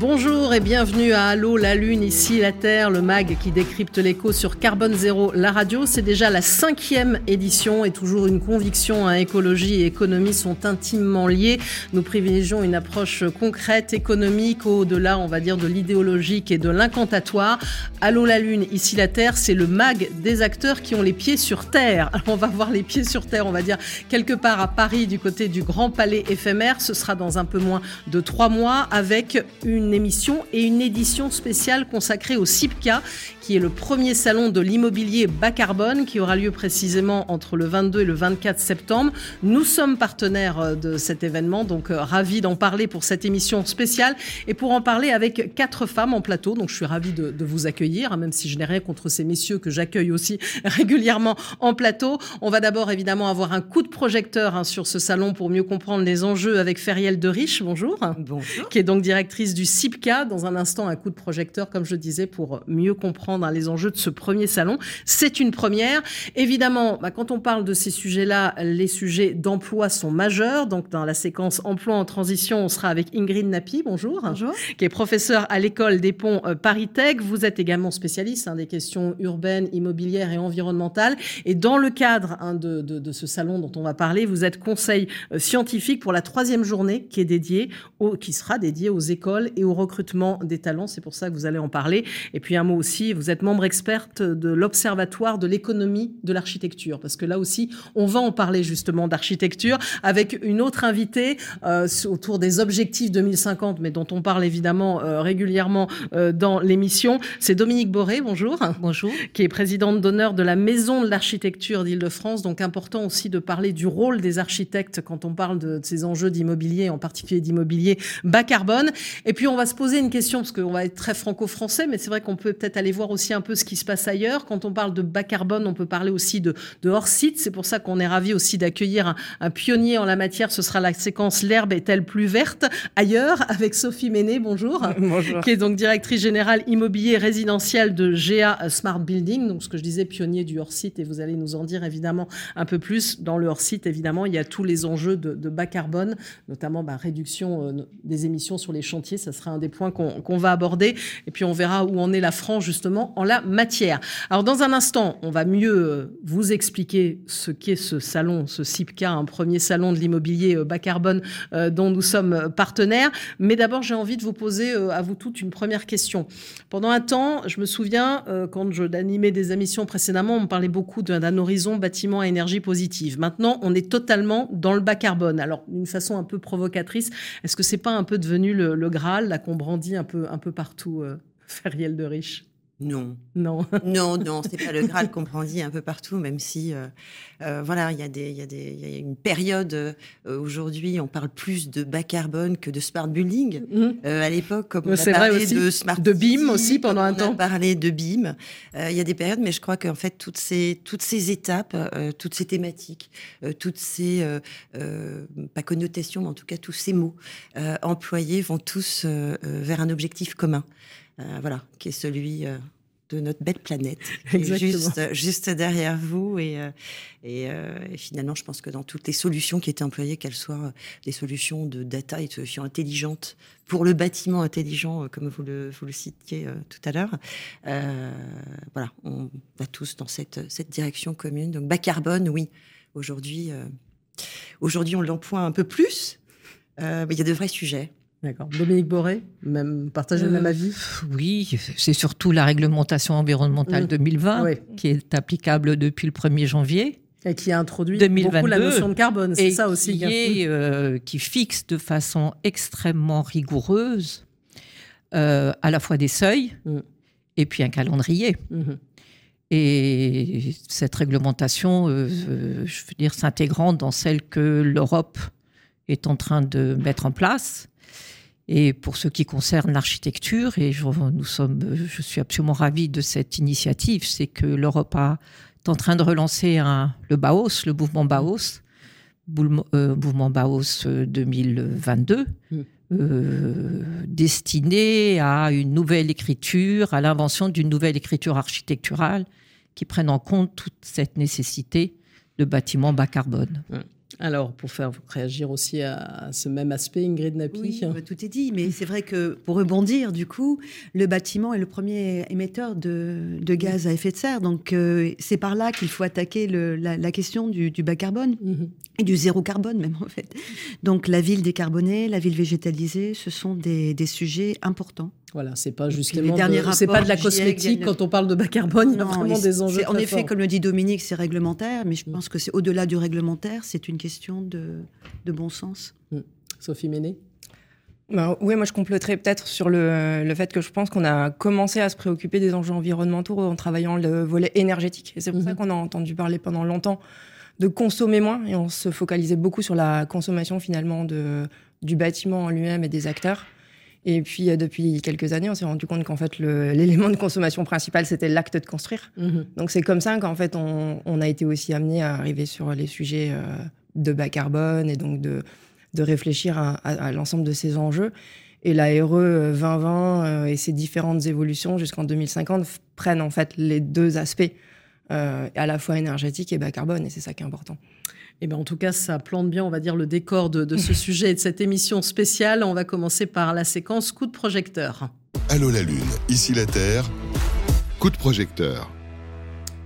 Bonjour et bienvenue à Allô la Lune, ici la Terre, le mag qui décrypte l'écho sur Carbone Zéro, la radio. C'est déjà la cinquième édition et toujours une conviction, à hein, écologie et économie sont intimement liées. Nous privilégions une approche concrète, économique, au-delà, on va dire, de l'idéologique et de l'incantatoire. Allô la Lune, ici la Terre, c'est le mag des acteurs qui ont les pieds sur Terre. On va voir les pieds sur Terre, on va dire, quelque part à Paris, du côté du Grand Palais éphémère. Ce sera dans un peu moins de trois mois avec une émission et une édition spéciale consacrée au CIPCA, qui est le premier salon de l'immobilier bas carbone qui aura lieu précisément entre le 22 et le 24 septembre. Nous sommes partenaires euh, de cet événement, donc euh, ravis d'en parler pour cette émission spéciale et pour en parler avec quatre femmes en plateau. Donc je suis ravie de, vous accueillir, hein, même si je n'ai rien contre ces messieurs que j'accueille aussi régulièrement en plateau. On va d'abord évidemment avoir un coup de projecteur hein, sur ce salon pour mieux comprendre les enjeux avec Feriel de Riche. Bonjour. Bonjour. Qui est donc directrice du CIPCA. Dans un instant, un coup de projecteur, comme je disais, pour mieux comprendre hein, les enjeux de ce premier salon. C'est une première. Évidemment, bah, quand on parle de ces sujets-là, les sujets d'emploi sont majeurs. Donc, dans la séquence emploi en transition, on sera avec Ingrid Napi. Bonjour. Bonjour. Qui est professeure à l'école des ponts euh, Paris Tech. Vous êtes également spécialiste hein, des questions urbaines, immobilières et environnementales. Et dans le cadre hein, de, de, ce salon dont on va parler, vous êtes conseil euh, scientifique pour la troisième journée qui est dédiée, au, qui sera dédiée aux écoles et au recrutement des talents. C'est pour ça que vous allez en parler. Et puis un mot aussi, vous êtes membre experte de l'Observatoire de l'économie de l'architecture, parce que là aussi, on va en parler justement d'architecture avec une autre invitée euh, autour des objectifs 2050, mais dont on parle évidemment euh, régulièrement euh, dans l'émission. C'est Dominique Boré, bonjour. Bonjour. Qui est présidente d'honneur de la Maison de l'architecture d'Île-de-France. Donc important aussi de parler du rôle des architectes quand on parle de, de ces enjeux d'immobilier, en particulier d'immobilier bas carbone. Et puis on va se poser une question, parce qu'on va être très franco-français, mais c'est vrai qu'on peut peut-être aller voir aussi un peu ce qui se passe ailleurs. Quand on parle de bas carbone, on peut parler aussi de, de hors-site. C'est pour ça qu'on est ravi aussi d'accueillir un, pionnier en la matière. Ce sera la séquence L'herbe est-elle plus verte ailleurs avec Sophie Méné, bonjour, bonjour. qui est donc directrice générale immobilier résidentiel de GA Smart Building. Donc ce que je disais, pionnier du hors-site, et vous allez nous en dire évidemment un peu plus. Dans le hors-site, évidemment, il y a tous les enjeux de, bas carbone, notamment bah, réduction euh, des émissions sur les chantiers. Ça sera un des points qu'on va aborder. Et puis on verra où en est la France justement en la matière. Alors dans un instant, on va mieux euh, vous expliquer ce qu'est ce salon, ce CIPCA, un premier salon de l'immobilier euh, bas carbone euh, dont nous sommes partenaires. Mais d'abord, j'ai envie de vous poser à vous toutes une première question. Pendant un temps, je me souviens, quand je d'animer des émissions précédemment, on parlait beaucoup d'un horizon bâtiment à énergie positive. Maintenant, on est totalement dans le bas carbone. Alors, d'une façon un peu provocatrice, est-ce que c'est pas un peu devenu le Graal, là, qu'on brandit un peu, un peu partout, Feriel de Riche non. Non. non, non, c'est pas le Graal qu'on brandit un peu partout, même si, euh, euh, voilà, il y, a des, y, a des, y a une période, euh, aujourd'hui, on parle plus de bas carbone que de smart building. Mmh. à l'époque, comme on a parlé de smart De BIM aussi pendant un temps. On a parlé de BIM. Il y a des périodes, mais je crois qu'en fait, toutes ces, toutes ces étapes, toutes ces thématiques, toutes ces, pas connotations, mais en tout cas, tous ces mots employés vont tous vers un objectif commun. Euh, voilà, qui est celui euh, de notre belle planète, juste, juste derrière vous. Euh, et, et, finalement, je pense que dans toutes les solutions qui étaient employées, qu'elles soient des solutions de data et de solutions intelligentes pour le bâtiment intelligent, comme vous le, vous le citiez tout à l'heure, voilà, on va tous dans cette, cette direction commune. Donc, bas carbone, oui. Aujourd'hui, aujourd'hui on l'emploie un peu plus, mais il y a de vrais sujets. D'accord. Dominique Boré, même partager le même euh, avis Oui, c'est surtout la réglementation environnementale 2020 mmh. qui est applicable depuis le 1er janvier. Et qui a introduit beaucoup la notion de carbone, c'est ça aussi. Qui, euh, qui fixe de façon extrêmement rigoureuse euh, à la fois des seuils mmh. et puis un calendrier. Mmh. Et cette réglementation, je veux dire, s'intégrant dans celle que l'Europe est en train de mettre en place, et pour ce qui concerne l'architecture, et je, nous sommes, je suis absolument ravie de cette initiative, c'est que l'Europe est en train de relancer un, le BAOS, le mouvement BAOS, euh, mouvement BAOS 2022, mm. destinée à une nouvelle écriture, à l'invention d'une nouvelle écriture architecturale qui prenne en compte toute cette nécessité de bâtiments bas carbone. Mmh. Alors, pour faire réagir aussi à ce même aspect, Ingrid Napi. Oui, bah, tout est dit, mais c'est vrai que pour rebondir, du coup, le bâtiment est le premier émetteur de, gaz à effet de serre. Donc, euh, c'est par là qu'il faut attaquer la, question du, bas carbone mhm. et du zéro carbone, même en fait. Donc, la ville décarbonée, la ville végétalisée, ce sont des sujets importants. Voilà, c'est pas justement, c'est pas de la cosmétique quand on parle de bas carbone, il y a vraiment des enjeux. En effet, comme le dit Dominique, c'est réglementaire, mais je mm. pense que c'est au-delà du réglementaire, c'est une question de, de bon sens. Mm. Sophie Méné bah, oui, moi je compléterais peut-être sur le, le, fait que je pense qu'on a commencé à se préoccuper des enjeux environnementaux en travaillant le volet énergétique. Et c'est pour ça mm-hmm. qu'on a entendu parler pendant longtemps de consommer moins et on se focalisait beaucoup sur la consommation finalement de, du bâtiment en lui-même et des acteurs. Et puis, euh, depuis quelques années, on s'est rendu compte qu'en fait, l'élément de consommation principal, c'était l'acte de construire. Mhm. Donc, c'est comme ça qu'en fait, on, a été aussi amené à arriver sur les sujets euh, de bas carbone et donc de, de réfléchir à, l'ensemble de ces enjeux. Et la RE 2020 euh, et ses différentes évolutions jusqu'en 2050 prennent en fait les deux aspects, à la fois énergétique et bas carbone, et c'est ça qui est important. Eh ben, en tout cas, ça plante bien, on va dire, le décor de, ce sujet et de cette émission spéciale. On va commencer par la séquence coup de projecteur. Allô la Lune, ici la Terre. Coup de projecteur.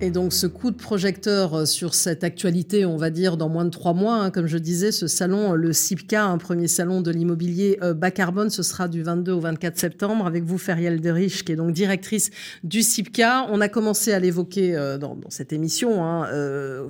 Et donc ce coup de projecteur euh, sur cette actualité, on va dire dans moins de trois mois, hein, comme je disais, ce salon, le CIPCA, un premier salon de l'immobilier euh, bas carbone, ce sera du 22 au 24 septembre avec vous, Feriel Derich, qui est donc directrice du CIPCA. On a commencé à l'évoquer euh, dans, cette émission. Hein,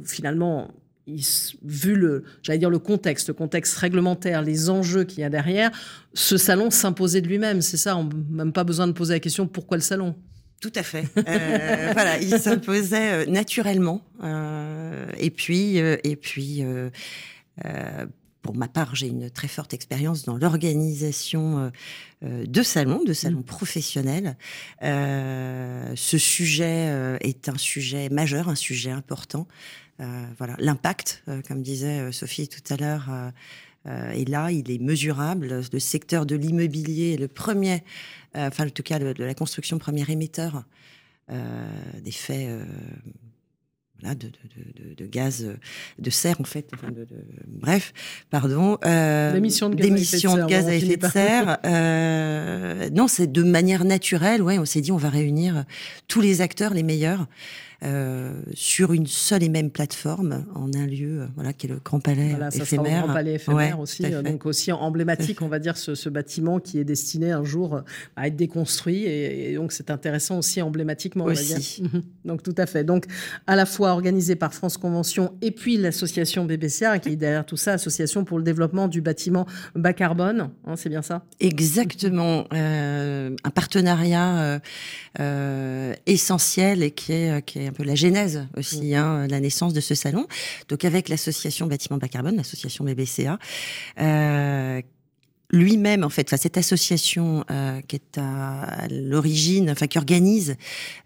finalement, vu le, j'allais dire le contexte, le contexte réglementaire, les enjeux qu'il y a derrière, ce salon s'imposait de lui-même. C'est ça, on n'a même pas besoin de poser la question pourquoi le salon? Tout à fait. Euh, voilà, il s'imposait euh, naturellement. Euh, et puis, et puis pour ma part, j'ai une très forte expérience dans l'organisation de salons, de salons mmh. professionnels. ce sujet est un sujet majeur, un sujet important. Voilà, l'impact, comme disait Sophie tout à l'heure, est là, il est mesurable. Le secteur de l'immobilier est le premier, enfin en tout cas de, la construction premier émetteur des faits de, gaz de serre en fait. bref, pardon. d'émissions de gaz à effet de serre. non, c'est de manière naturelle. Ouais, on s'est dit on va réunir tous les acteurs, les meilleurs. Euh, sur une seule et même plateforme, en un lieu, euh, voilà, qui est le Grand Palais voilà, ça éphémère. le Grand Palais éphémère aussi, euh, donc aussi emblématique, on va dire, ce, bâtiment qui est destiné un jour à être déconstruit, et, donc c'est intéressant aussi emblématiquement, on va dire. Mhm. donc tout à fait. Donc à la fois organisé par France Convention et puis l'association BBCA, qui est derrière tout ça, Association pour le développement du bâtiment bas carbone, hein, c'est bien ça? Exactement, un partenariat essentiel et qui est, qui est un peu la genèse aussi, mm. hein, la naissance de ce salon. Donc avec l'association Bâtiment Bas Carbone, l'association BBCA, euh, lui-même, en fait, cette association euh, qui est à, l'origine, enfin qui organise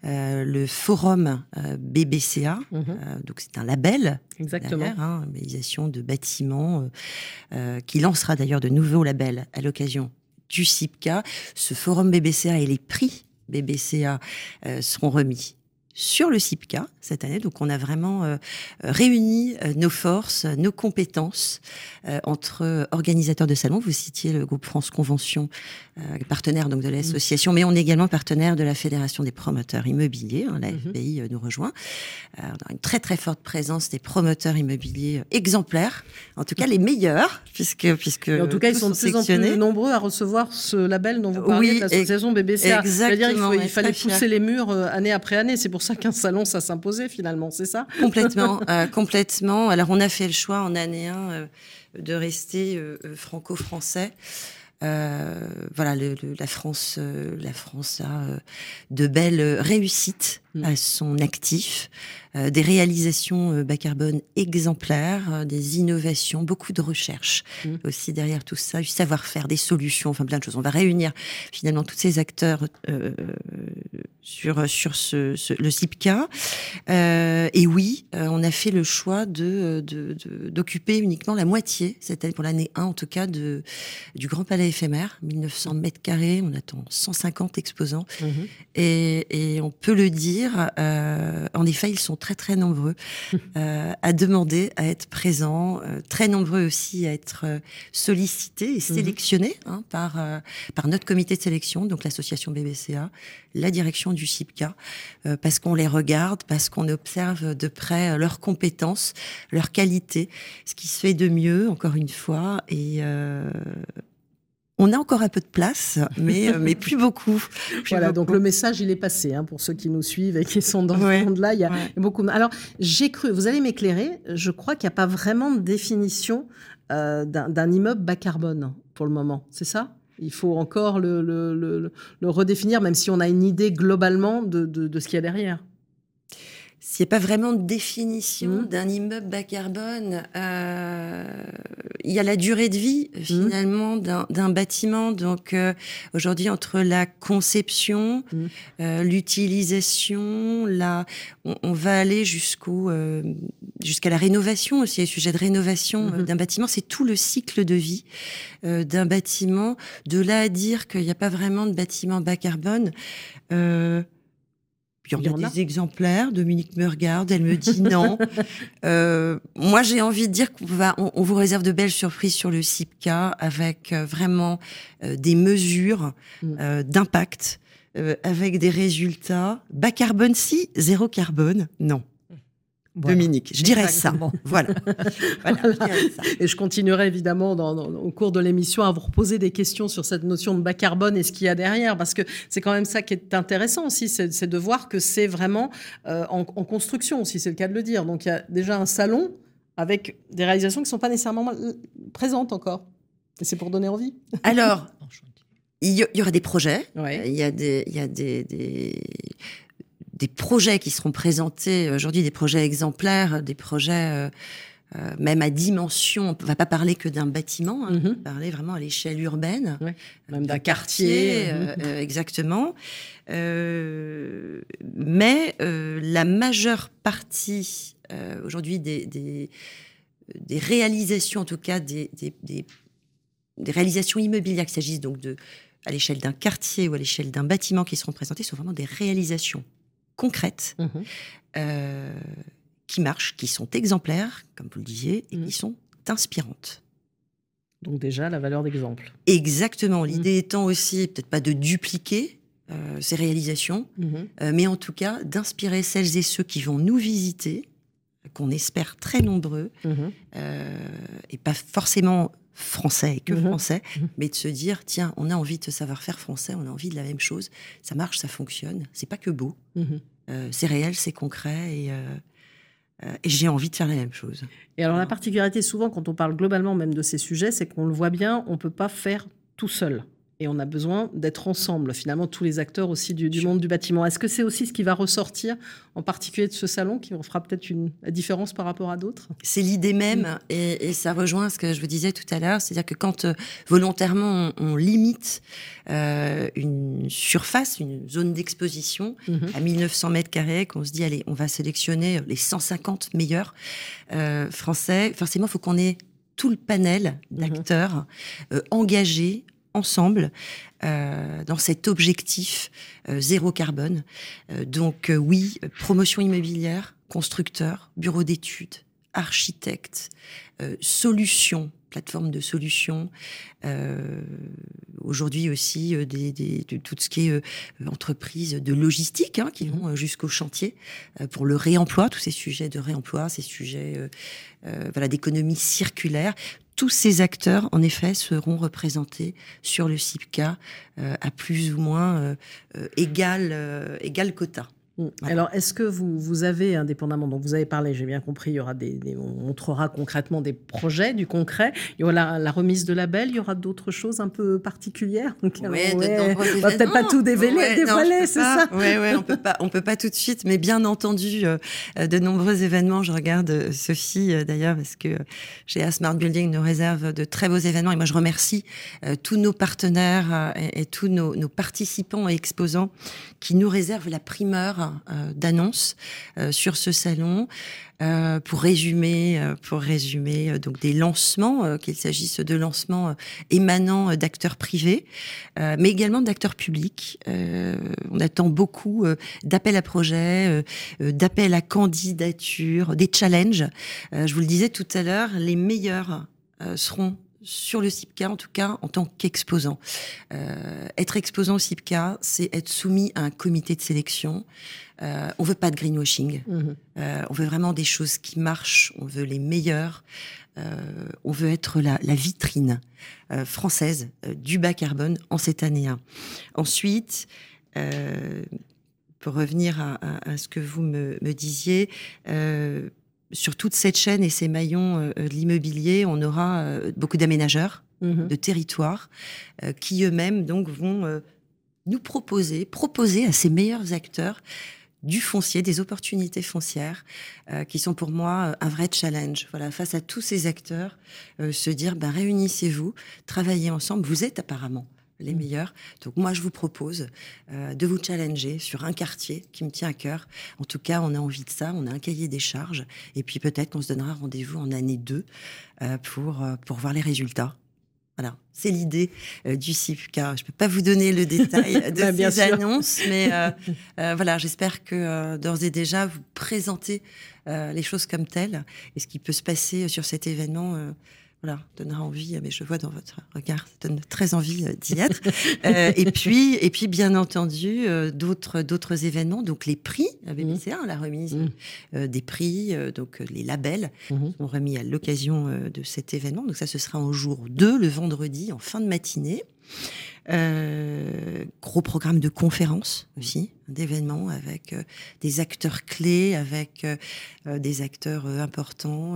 euh, le forum BBCA, mm-hmm. donc c'est un label, exactement, hein, de bâtiments, qui lancera d'ailleurs de nouveaux labels à l'occasion du CIPCA. Ce forum BBCA et les prix BBCA seront remis sur le CIPCA cette année. Donc on a vraiment euh, réuni euh, nos forces, nos compétences euh, entre organisateurs de salons. Vous citiez le groupe France Convention, partenaire donc de l'association, mais on est également partenaire de la Fédération des promoteurs immobiliers. Hein, la. FBI nous rejoint. on a une très très forte présence des promoteurs immobiliers exemplaires, en tout cas les meilleurs, puisque puisque en tout cas ils sont de plus en plus nombreux à recevoir ce label dont vous parlez, oui, l'association BBCA. Exactement. il, il fallait pousser les murs année après année. C'est pour ça qu'un salon, ça s'imposait finalement, c'est ça? Complètement, euh, complètement. Alors on a fait le choix en année 1 euh, de rester euh, franco-français. voilà, la France, la France a de belles réussites mm. à son actif, des réalisations bas carbone exemplaires, des innovations, beaucoup de recherches mm. aussi derrière tout ça, du savoir-faire, des solutions, enfin plein de choses. On va réunir finalement tous ces acteurs sur sur ce, le CIPCA. Euh, et oui, euh, on a fait le choix de d'occuper uniquement la moitié, cette année pour l'année 1 en tout cas, de du Grand Palais éphémère, 1900 mètres carrés. On attend 150 exposants. Mhm. Et, et, on peut le dire, euh, en effet, ils sont très très nombreux euh, à demander à être présents, euh, très nombreux aussi à être sollicités et mhm. sélectionnés hein, par par notre comité de sélection, donc l'association BBCA, la direction du CIPCA, euh, parce qu'on les regarde, parce qu'on observe de près euh, leurs compétences, leurs qualités, ce qui se fait de mieux, encore une fois, et euh, on a encore un peu de place, mais, mais plus beaucoup. voilà, donc le message, il est passé hein, pour ceux qui nous suivent et qui sont dans ce monde-là. Il y a beaucoup. Alors, j'ai cru, vous allez m'éclairer, je crois qu'il n'y a pas vraiment de définition d'un immeuble bas carbone pour le moment, c'est ça? Il faut encore le, le, redéfinir, même si on a une idée globalement de, de ce qu'il y a derrière. S'il n'y a pas vraiment de définition mmh. d'un immeuble bas carbone, euh, il y a la durée de vie mmh. finalement d'un bâtiment. Donc euh, aujourd'hui, entre la conception, mmh. euh, l'utilisation, la, on, va aller jusqu'au jusqu'à la rénovation aussi. Le sujet de rénovation d'un bâtiment, c'est tout le cycle de vie d'un bâtiment. De là à dire qu'il n'y a pas vraiment de bâtiment bas carbone. Il y en a des exemplaires. Dominique me regarde, elle me dit non. euh, moi, j'ai envie de dire qu'on va, on, vous réserve de belles surprises sur le CIPCA avec euh, vraiment euh, des mesures mm. euh, d'impact, avec des résultats bas carbone si, zéro carbone non. Dominique. Je dirais ça. Voilà. Et je continuerai évidemment au cours de l'émission à vous reposer des questions sur cette notion de bas carbone et ce qu'il y a derrière, parce que c'est quand même ça qui est intéressant aussi, c'est de voir que c'est vraiment euh, en, construction, si c'est le cas de le dire. Donc il y a déjà un salon avec des réalisations qui ne sont pas nécessairement présentes encore. Et c'est pour donner envie. Alors, il y, aura des projets. Il y a des, il y a des des projets qui seront présentés aujourd'hui, des projets exemplaires, des projets euh, euh, même à dimension. On ne va pas parler que d'un bâtiment, hein, on va parler vraiment à l'échelle urbaine, même d'un quartier, euh, exactement. mais la majeure partie aujourd'hui des, des, réalisations, en tout cas des, des réalisations immobilières, qu'il s'agisse donc de à l'échelle d'un quartier ou à l'échelle d'un bâtiment qui seront présentées, sont vraiment des réalisations concrètes, mhm. euh, qui marchent, qui sont exemplaires, comme vous le disiez, et qui mhm. sont inspirantes. Donc déjà, la valeur d'exemple. Exactement. Mhm. L'idée étant aussi, peut-être pas de dupliquer euh, ces réalisations, euh, mais en tout cas d'inspirer celles et ceux qui vont nous visiter, qu'on espère très nombreux, et pas forcément français et que mhm. français, mhm. mais de se dire tiens, on a envie de savoir-faire français, on a envie de la même chose, ça marche, ça fonctionne, c'est pas que beau, mhm. euh, c'est réel, c'est concret et, euh, euh, et j'ai envie de faire la même chose. Et alors la particularité souvent quand on parle globalement même de ces sujets, c'est qu'on le voit bien, on peut pas faire tout seul. Et on a besoin d'être ensemble, finalement, tous les acteurs aussi du, monde du bâtiment. Est-ce que c'est aussi ce qui va ressortir, en particulier de ce salon, qui fera peut-être une la différence par rapport à d'autres? C'est l'idée même, mm. et, ça rejoint ce que je vous disais tout à l'heure, c'est-à-dire que quand euh, volontairement on, limite euh, une surface, une zone d'exposition mm-hmm. à 1900 mètres carrés, qu'on se dit, allez, on va sélectionner les 150 meilleurs euh, français, forcément, il faut qu'on ait tout le panel mm-hmm. d'acteurs engagés, ensemble euh, dans cet objectif euh, zéro carbone. Euh, donc oui, promotion immobilière, constructeur, bureau d'études, architecte, solutions, plateforme de solutions. Aujourd'hui aussi des, de tout ce qui est entreprise de logistique hein, qui vont jusqu'au chantier pour le réemploi, tous ces sujets de réemploi, ces sujets voilà d'économie circulaire tous ces acteurs, en effet, seront représentés sur le CIPCA euh, à plus ou moins euh, euh, égal, égal quota. Mm. Alors, est-ce que vous, vous avez, indépendamment, donc vous avez parlé, j'ai bien compris, il y aura des, on montrera concrètement des projets, du concret. Il y aura la, remise de label, il y aura d'autres choses un peu particulières. Oui, ouais, on va peut-être pas tout dévoiler, dévoiler c'est ça Oui, ouais, on peut pas, on peut pas tout de suite, mais bien entendu, euh, de nombreux événements. Je regarde euh, Sophie euh, d'ailleurs parce que chez Smart Building nous réserve de très beaux événements et moi je remercie tous nos partenaires et, tous nos, nos participants et exposants qui nous réservent la primeur euh, d'annonces euh, sur ce salon. Euh, pour résumer, pour résumer donc des lancements, qu'il s'agisse de lancements émanant d'acteurs privés, mais également d'acteurs publics. on attend beaucoup d'appels à projets, d'appels à candidature, des challenges. je vous le disais tout à l'heure, les meilleurs seront sur le CIPCA, en tout cas en tant qu'exposant. Euh, être exposant au CIPCA, c'est être soumis à un comité de sélection. Euh, on veut pas de greenwashing. Mhm. Euh, on veut vraiment des choses qui marchent. On veut les meilleures. Euh, on veut être la, vitrine française du bas carbone en cette année 1. Ensuite, pour revenir à, ce que vous me, me disiez, sur toute cette chaîne et ces maillons euh, de l'immobilier, on aura euh, beaucoup d'aménageurs mhm. de territoires euh, qui eux-mêmes donc vont nous proposer, proposer à ces meilleurs acteurs du foncier, des opportunités foncières, qui sont pour moi un vrai challenge. Voilà, face à tous ces acteurs, se dire, ben, réunissez-vous, travaillez ensemble. Vous êtes apparemment les mm. meilleurs. Donc moi, je vous propose euh, de vous challenger sur un quartier qui me tient à cœur. En tout cas, on a envie de ça, on a un cahier des charges, et puis peut-être qu'on se donnera rendez-vous en année 2 euh, pour, euh, pour voir les résultats. Voilà, c'est l'idée du CIPCA. Je ne peux pas vous donner le détail de bah, ces annonces, mais voilà, j'espère que d'ores et déjà vous présentez les choses comme telles et ce qui peut se passer sur cet événement voilà, donnera envie, mais je vois dans votre regard, ça donne très envie euh, d'y être. Euh, et puis, et puis, bien entendu, euh, d'autres, d'autres événements, donc les prix à BBC1, mmh. la remise mmh. des prix, donc les labels mmh. sont remis à l'occasion de cet événement. Donc ça, ce sera en jour 2, le vendredi, en fin de matinée. Euh, gros programme de conférences aussi, d'événements avec euh, des acteurs clés, avec euh, des acteurs importants.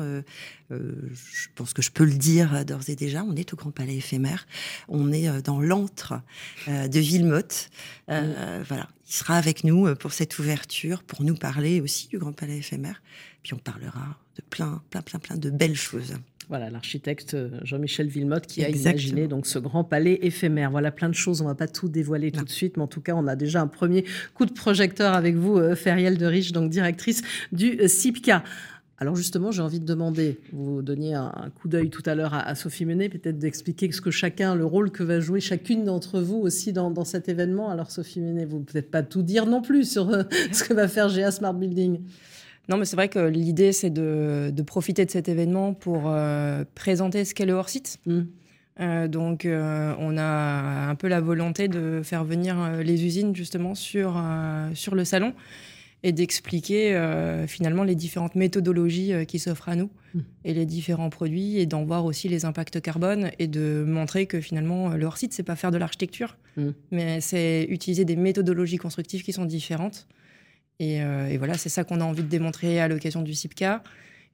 je pense que je peux le dire d'ores et déjà. On est au Grand Palais éphémère. On est dans l'antre de Villemotte. Voilà, il sera avec nous pour cette ouverture, pour nous parler aussi du Grand Palais éphémère. Puis on parlera de plein, plein, plein, plein de belles choses. Voilà, l'architecte euh, Jean-Michel Villemotte qui a imaginé donc ce grand palais éphémère. Voilà plein de choses, on va pas tout dévoiler tout de suite, mais en tout cas, on a déjà un premier coup de projecteur avec vous, euh, Feriel de Riche, donc directrice du euh, CIPCA. Alors justement, j'ai envie de demander, vous donniez un, coup d'œil tout à l'heure à, Sophie Menet, peut-être d'expliquer ce que chacun, le rôle que va jouer chacune d'entre vous aussi dans, cet événement. Alors Sophie Menet, vous ne peut-être pas tout dire non plus sur ce que va faire GA Smart Building. Non, mais c'est vrai que l'idée, c'est de, profiter de cet événement pour euh, présenter ce qu'est le hors-site. Mm. Euh, donc, euh, on a un peu la volonté de faire venir les usines justement sur, sur le salon et d'expliquer finalement les différentes méthodologies qui s'offrent à nous mm. et les différents produits et d'en voir aussi les impacts carbone et de montrer que finalement le hors-site, c'est pas faire de l'architecture, mm. mais c'est utiliser des méthodologies constructives qui sont différentes euh, et, voilà, c'est ça qu'on a envie de démontrer à l'occasion du CIPCA.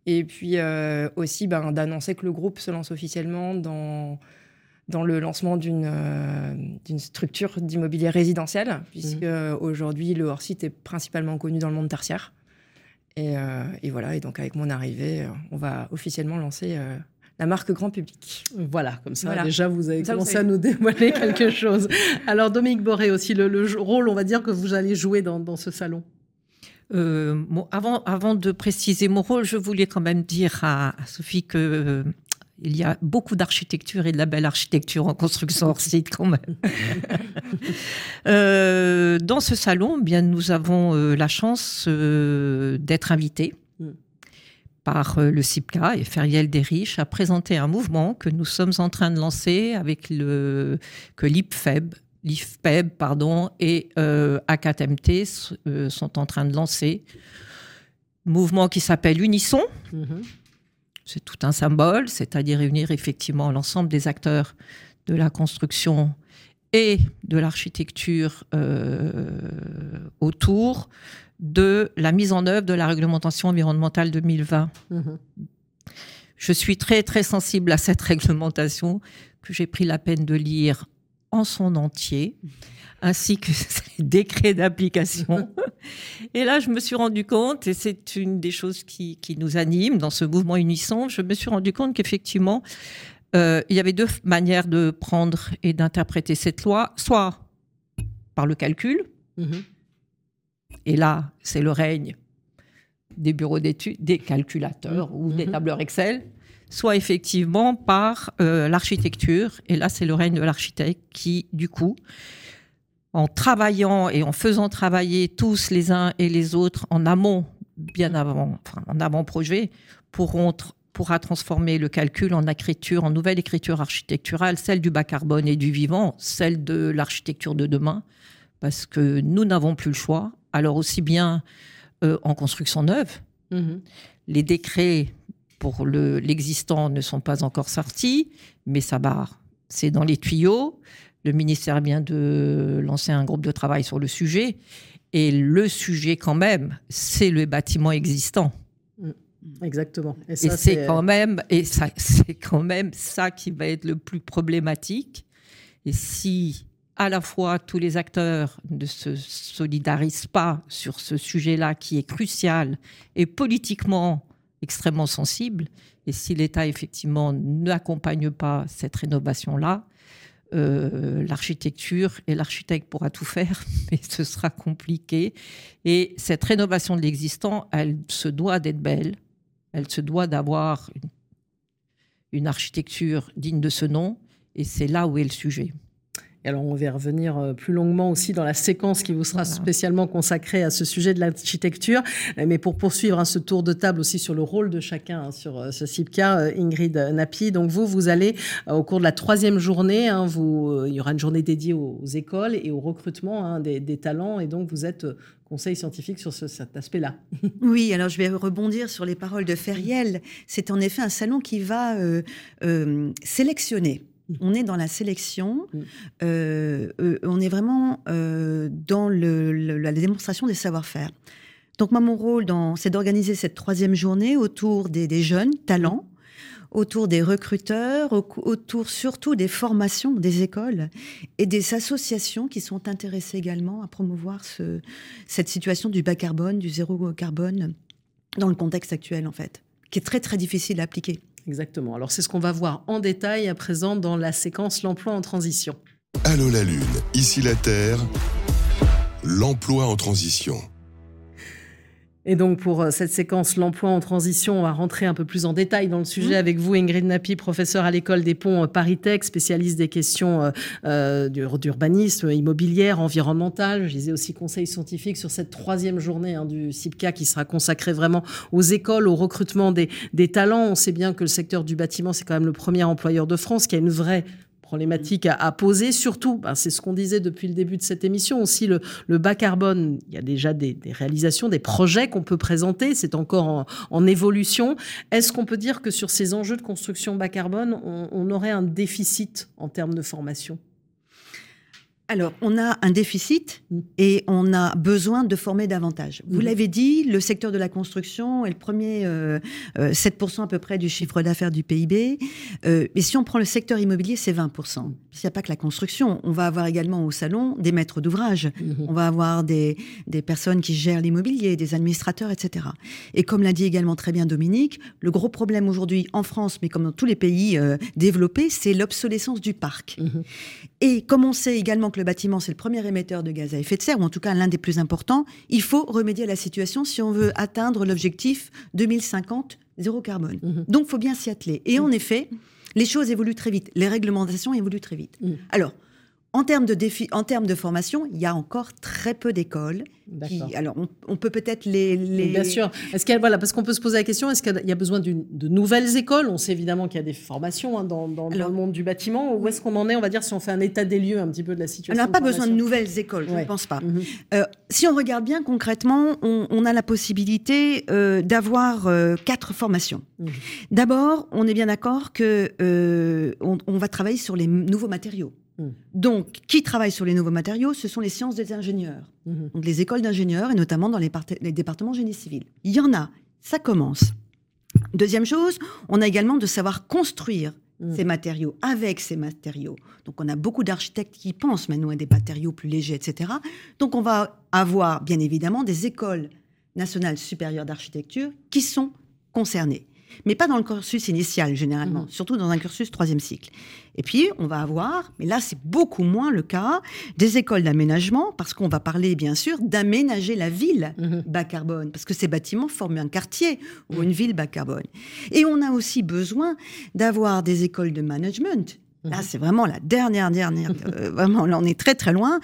Et puis euh, aussi ben, d'annoncer que le groupe se lance officiellement dans, dans le lancement d'une euh, d'une structure d'immobilier résidentiel, puisque mmh. aujourd'hui le hors-site est principalement connu dans le monde tertiaire. Et, et, voilà, et donc avec mon arrivée, on va officiellement lancer la marque grand public. Voilà, comme ça, déjà, vous avez commencé à nous dévoiler quelque chose. Alors, Dominique Boré aussi, le, rôle, on va dire, que vous allez jouer dans, dans ce salon euh, avant, de préciser mon rôle, je voulais quand même dire à, Sophie que euh, il y a beaucoup d'architecture et de la belle architecture en construction hors site quand même. Euh, dans ce salon, eh bien nous avons la chance d'être invités par le CIPCA et Feriel Desriches à présenter un mouvement que nous sommes en train de lancer avec le que l'IPFEB l'IFPEB pardon, et euh, ACATMT euh, sont en train de lancer. Mouvement qui s'appelle Unisson. Mm-hmm. C'est tout un symbole, c'est-à-dire réunir effectivement l'ensemble des acteurs de la construction et de l'architecture euh, autour de la mise en œuvre de la réglementation environnementale 2020. Mhm. Je suis très très sensible à cette réglementation que j'ai pris la peine de lire en son entier, ainsi que les décrets d'application. Et là, je me suis rendu compte, et c'est une des choses qui, qui, nous anime dans ce mouvement unissant, je me suis rendu compte qu'effectivement, euh, il y avait deux manières de prendre et d'interpréter cette loi, soit par le calcul, mhm. et là, c'est le règne des bureaux d'études, des calculateurs ou des mhm. tableurs Excel, soit effectivement par euh, l'architecture, et là, c'est le règne de l'architecte qui, du coup, en travaillant et en faisant travailler tous les uns et les autres en amont, bien avant, en avant-projet, pourront pourra transformer le calcul en écriture, en nouvelle écriture architecturale, celle du bas carbone et du vivant, celle de l'architecture de demain, parce que nous n'avons plus le choix. Alors aussi bien euh, en construction neuve, mhm. les décrets pour l'existant ne sont pas encore sortis, mais ça barre. C'est dans les tuyaux. Le ministère vient de lancer un groupe de travail sur le sujet. Et le sujet, quand même, c'est le bâtiment existant. Exactement. Et, c'est quand même, et ça, c'est quand même ça qui va être le plus problématique. Et si à la fois tous les acteurs ne se solidarisent pas sur ce sujet-là qui est crucial et politiquement extrêmement sensible, et si l'État effectivement n'accompagne pas cette rénovation-là, euh, l'architecture et l'architecte pourra tout faire, mais ce sera compliqué. Et cette rénovation de l'existant, elle se doit d'être belle, elle se doit d'avoir une, architecture digne de ce nom, et c'est là où est le sujet. Et alors, on va revenir euh, plus longuement aussi dans la séquence qui vous sera spécialement consacrée à ce sujet de l'architecture. Euh, mais pour poursuivre hein, ce tour de table aussi sur le rôle de chacun hein, sur euh, ce CIPCA, Ingrid Napi, donc vous, vous allez, au cours de la troisième journée, hein, vous, il y aura une journée dédiée aux, écoles et au recrutement des, des, talents. Et donc, vous êtes conseil scientifique sur cet aspect-là. Oui, alors je vais rebondir sur les paroles de Feriel. C'est en effet un salon qui va euh, euh, sélectionner. Mm. On est dans la sélection, mm. euh, on est vraiment dans la démonstration des savoir-faire. Donc moi, mon rôle, c'est d'organiser cette troisième journée autour des jeunes talents autour des recruteurs, autour surtout des formations des écoles et des associations qui sont intéressées également à promouvoir ce, cette situation du bas carbone, du zéro carbone dans le contexte actuel en fait, qui est très très difficile à appliquer. Exactement. Alors c'est ce qu'on va voir en détail à présent dans la séquence l'emploi en transition. Allô la Lune, ici la Terre, l'emploi en transition. Et donc pour euh, cette séquence l'emploi en transition, on va rentrer un peu plus en détail dans le sujet mmh. avec vous, Ingrid Napi, professeure à l'école des ponts euh, Paris-Tech, spécialiste des questions euh, d'urbanisme, immobilière, environnemental. Je disais aussi conseil scientifique sur cette troisième journée hein, du CIPCA qui sera consacrée vraiment aux écoles, au recrutement des, des talents. On sait bien que le secteur du bâtiment, c'est quand même le premier employeur de France qui a une vraie problématique à, poser. Surtout, ben, c'est ce qu'on disait depuis le début de cette émission, aussi le, bas carbone. Il y a déjà des, réalisations, des projets qu'on peut présenter. C'est encore en, évolution. Est-ce qu'on peut dire que sur ces enjeux de construction bas carbone, on aurait un déficit en termes de formation? Alors, on a un déficit mm. et on a besoin de former davantage. Vous mm. l'avez dit, le secteur de la construction est le premier, 7% euh, euh, à peu près du chiffre d'affaires du PIB. Euh, mais si on prend le secteur immobilier, c'est 20%. Il n'y a pas que la construction. On va avoir également au salon des maîtres d'ouvrage. Mm-hmm. On va avoir des, des personnes qui gèrent l'immobilier, des administrateurs, etc. Et comme l'a dit également très bien Dominique, le gros problème aujourd'hui en France, mais comme dans tous les pays développés, c'est l'obsolescence du parc. Mm-hmm. Et comme on sait également que le bâtiment, c'est le premier émetteur de gaz à effet de serre, ou en tout cas l'un des plus importants, il faut remédier à la situation si on veut atteindre l'objectif 2050 zéro carbone. Mhm. Donc, il faut bien s'y atteler. Et en effet, les choses évoluent très vite, les réglementations évoluent très vite. Mhm. Alors, en termes de défi, en termes de formation, il y a encore très peu d'écoles. alors, on, peut peut-être les, Bien sûr. Est-ce qu'il voilà, parce qu'on peut se poser la question est-ce qu'il y a besoin de nouvelles écoles? On sait évidemment qu'il y a des formations hein, dans, le monde du bâtiment. Où est-ce qu'on en est On va dire si on fait un état des lieux un petit peu de la situation. On n'a pas besoin de nouvelles écoles, je ne pense pas. Mhm. Euh, si on regarde bien concrètement, on, a la possibilité euh, d'avoir euh, quatre formations. Mhm. D'abord, on est bien d'accord que on va travailler sur les nouveaux matériaux. Hmm. Donc, qui travaille sur les nouveaux matériaux Ce sont les sciences des ingénieurs. Hmm. Donc, les écoles d'ingénieurs, et notamment dans les, les départements génie civil. Il y en a, ça commence. Deuxième chose, on a également de savoir construire Mm. ces matériaux, avec ces matériaux. Donc on a beaucoup d'architectes qui pensent maintenant à des matériaux plus légers, etc. Donc on va avoir bien évidemment des écoles nationales supérieures d'architecture qui sont concernées mais pas dans le cursus initial généralement, mhm. surtout dans un cursus troisième cycle. Et puis, on va avoir, mais là c'est beaucoup moins le cas, des écoles d'aménagement, parce qu'on va parler bien sûr d'aménager la ville mhm. bas carbone, parce que ces bâtiments forment un quartier ou mhm. une ville bas carbone. Et on a aussi besoin d'avoir des écoles de management Là, mhm. c'est vraiment la dernière, dernière. Euh, vraiment, là, on est très, très loin.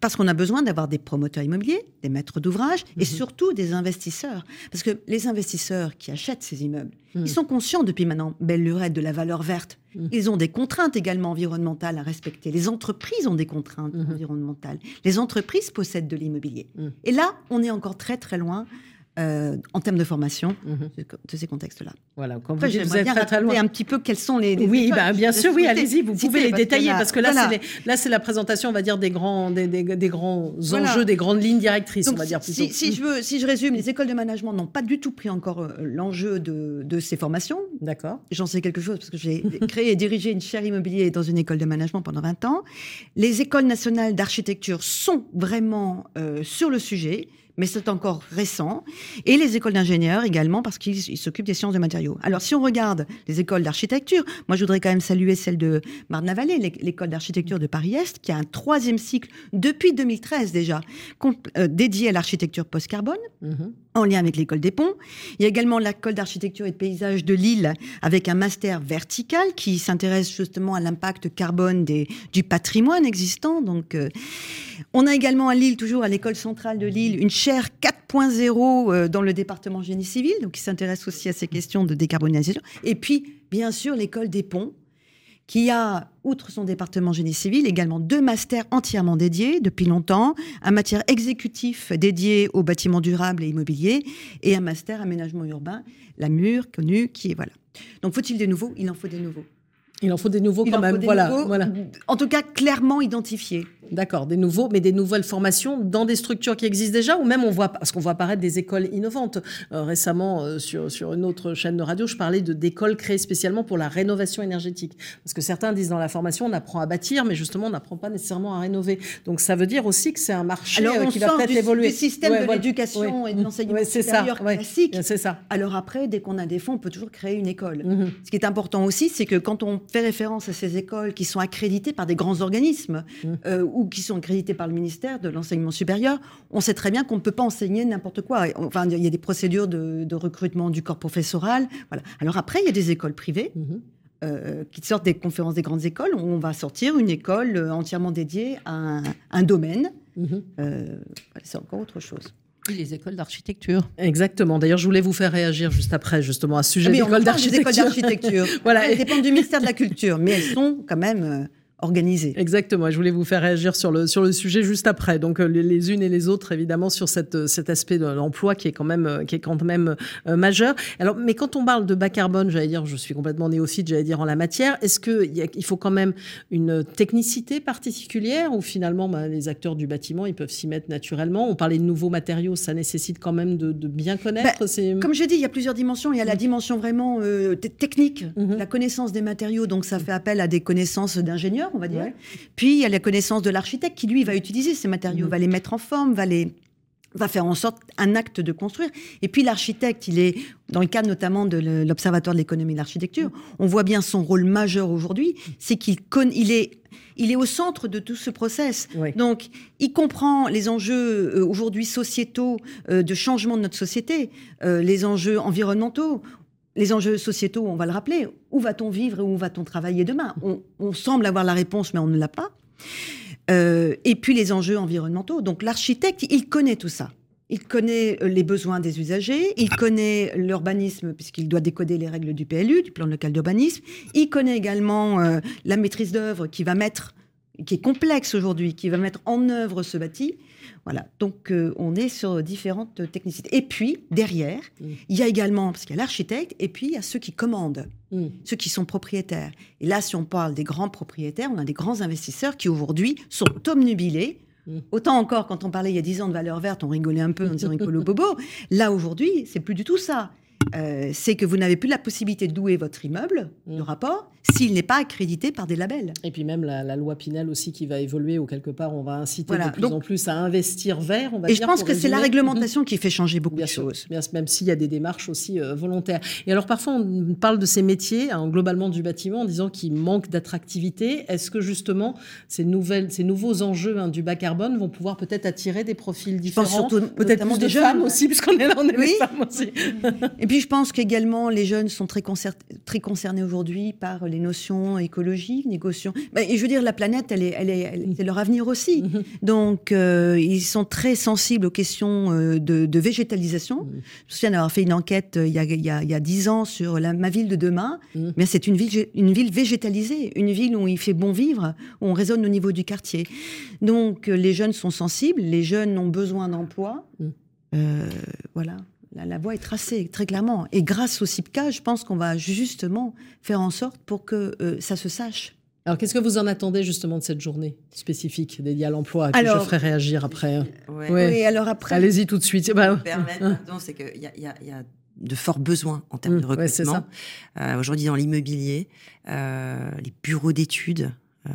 Parce qu'on a besoin d'avoir des promoteurs immobiliers, des maîtres d'ouvrage et mhm. surtout des investisseurs. Parce que les investisseurs qui achètent ces immeubles, mhm. ils sont conscients depuis maintenant, belle lurette, de la valeur verte. Ils ont des contraintes également environnementales à respecter. Les entreprises ont des contraintes environnementales. Les entreprises possèdent de l'immobilier. Et là, on est encore très, très loin euh, en termes de formation mhm. de ces contextes-là. Voilà, quand vous, Après, vous êtes très, très loin. un petit peu quels sont les. oui, bah, bien sûr, oui, allez-y, vous pouvez les détailler parce que là, c'est là, c'est la présentation, on va dire, des grands, des, des, grands enjeux, des grandes lignes directrices, on va dire plutôt. Si, si, je veux, si je résume, les écoles de management n'ont pas du tout pris encore euh, l'enjeu de, de, ces formations. D'accord. J'en sais quelque chose parce que j'ai créé et dirigé une chaire immobilier dans une école de management pendant 20 ans. Les écoles nationales d'architecture sont vraiment euh, sur le sujet mais c'est encore récent. Et les écoles d'ingénieurs également, parce qu'ils s'occupent des sciences de matériaux. Alors, si on regarde les écoles d'architecture, moi, je voudrais quand même saluer celle de Marne-la-Vallée, l'école d'architecture de Paris-Est, qui a un troisième cycle depuis 2013 déjà, euh, dédié à l'architecture post-carbone. Mm-hmm en lien avec l'école des ponts. Il y a également l'école d'architecture et de paysage de Lille avec un master vertical qui s'intéresse justement à l'impact carbone du patrimoine existant. Donc, euh, on a également à Lille, toujours à l'école centrale de Lille, une chaire 4.0 euh, dans le département génie civil, donc qui s'intéresse aussi à ces questions de décarbonisation. Et puis, bien sûr, l'école des ponts qui a, outre son département génie civil, également deux masters entièrement dédiés depuis longtemps, un matière exécutif dédié aux bâtiments durables et immobiliers, et un master aménagement urbain, la mur, connu, qui est voilà. Donc faut-il des nouveaux? Il en faut des nouveaux. Il en faut des nouveaux quand même. Voilà, voilà. En tout cas, clairement identifiés. D'accord, des nouveaux, mais des nouvelles formations dans des structures qui existent déjà, ou même on voit, parce qu'on voit apparaître des écoles innovantes. Euh, récemment, euh, sur, sur une autre chaîne de radio, je parlais de d'écoles créées spécialement pour la rénovation énergétique. Parce que certains disent dans la formation, on apprend à bâtir, mais justement, on n'apprend pas nécessairement à rénover. Donc ça veut dire aussi que c'est un marché Alors, euh, qui va peut-être évoluer. Du système de l'éducation et de l'enseignement supérieur classique. C'est ça. Alors après, dès qu'on a des fonds, on peut toujours créer une école. Mhm. Ce qui est important aussi, c'est que quand on fait référence à ces écoles qui sont accréditées par des grands organismes mhm. Ou qui sont accréditées par le ministère de l'enseignement supérieur, on sait très bien qu'on ne peut pas enseigner n'importe quoi. Enfin, il y a des procédures de, recrutement du corps professoral. Voilà. Alors après, il y a des écoles privées. Mhm. Euh, qui sortent des conférences des grandes écoles, où on va sortir une école euh, entièrement dédiée à un, domaine. Mhm. Euh, c'est encore autre chose. Les écoles d'architecture. Exactement. D'ailleurs, je voulais vous faire réagir juste après, justement, à ce sujet ah, des écoles d'architecture. voilà. Elles dépendent du ministère de la Culture, mais elles sont quand même organisée. Exactement. Je voulais vous faire réagir sur le, sur le sujet juste après. Donc, euh, les, unes et les autres, évidemment, sur cette, euh, cet aspect de l'emploi qui est quand même, euh, qui est quand même majeur. Alors, mais quand on parle de bas carbone, j'allais dire, je suis complètement néophyte, j'allais dire, en la matière, est-ce qu'il il faut quand même une technicité particulière ou finalement, bah, les acteurs du bâtiment, ils peuvent s'y mettre naturellement? On parlait de nouveaux matériaux, ça nécessite quand même de, bien connaître. Bah, comme j'ai dit, il y a plusieurs dimensions. Il y a la mm. dimension vraiment technique, mm-hmm. la connaissance des matériaux. Donc, ça fait appel à des connaissances d'ingénieurs on va dire. Puis il y a la connaissance de l'architecte qui, lui, va utiliser ces matériaux, mhm. va les mettre en forme, va les va faire en sorte un acte de construire. Et puis l'architecte, il est, dans le cadre notamment de l'Observatoire de l'économie de l'architecture, on voit bien son rôle majeur aujourd'hui, c'est qu'il il est, il est au centre de tout ce process. Donc, il comprend les enjeux euh, aujourd'hui sociétaux euh, de changement de notre société, euh, les enjeux environnementaux les enjeux sociétaux, on va le rappeler. Où va-t-on vivre et où va-t-on travailler demain? On, semble avoir la réponse, mais on ne l'a pas. Euh, et puis les enjeux environnementaux. Donc l'architecte, il connaît tout ça. Il connaît euh, les besoins des usagers, il connaît l'urbanisme puisqu'il doit décoder les règles du PLU, du plan local d'urbanisme. Il connaît également euh, la maîtrise d'œuvre qui va mettre qui est complexe aujourd'hui, qui va mettre en œuvre ce bâti. Voilà, donc euh, on est sur différentes technicités. Et puis, derrière, mm. il y a également, parce qu'il y a l'architecte, et puis il y a ceux qui commandent, mm. ceux qui sont propriétaires. Et là, si on parle des grands propriétaires, on a des grands investisseurs qui aujourd'hui sont omnubilés mm. Autant encore, quand on parlait il y a 10 ans de valeur verte, on rigolait un peu en disant écolo bobo. Là, aujourd'hui, c'est plus du tout ça. Euh, c'est que vous n'avez plus la possibilité de louer votre immeuble, le rapport, s'il n'est pas accrédité par des labels. Et puis même la, loi Pinel aussi qui va évoluer, ou quelque part on va inciter de plus en plus à investir vert. et je pense que c'est la réglementation qui fait changer beaucoup de choses. même s'il y a des démarches aussi euh, volontaires. Et alors parfois on parle de ces métiers, hein, globalement du bâtiment, en disant qu'il manque d'attractivité. Est-ce que justement ces, nouvelles, ces nouveaux enjeux hein, du bas carbone vont pouvoir peut-être attirer des profils différents Peut-être plus de femmes aussi, puisqu'on est là, on est oui. femmes aussi. et puis je pense qu'également les jeunes sont très, très concernés aujourd'hui par les notions écologiques, négociations. Bah, et je veux dire, la planète, elle est, elle est, c'est leur avenir aussi. Mhm. Donc, euh, ils sont très sensibles aux questions euh, de, végétalisation. Mhm. Je me souviens d'avoir fait une enquête euh, il y a, il y a, 10 ans sur la, ma ville de demain. Mhm. Mais c'est une ville, une ville végétalisée, une ville où il fait bon vivre, où on résonne au niveau du quartier. Donc, les jeunes sont sensibles, les jeunes ont besoin d'emploi. voilà la, voie est tracée très clairement. Et grâce au CIPCA, je pense qu'on va justement faire en sorte pour que euh, ça se sache. Alors, qu'est-ce que vous en attendez justement de cette journée spécifique dédiée à l'emploi que je ferai réagir après Oui, alors après. Allez-y tout de suite. Bah, c'est qu'il y, y, a de forts besoins en termes mmh, de recrutement. Euh, aujourd'hui, dans l'immobilier, euh, les bureaux d'études, euh,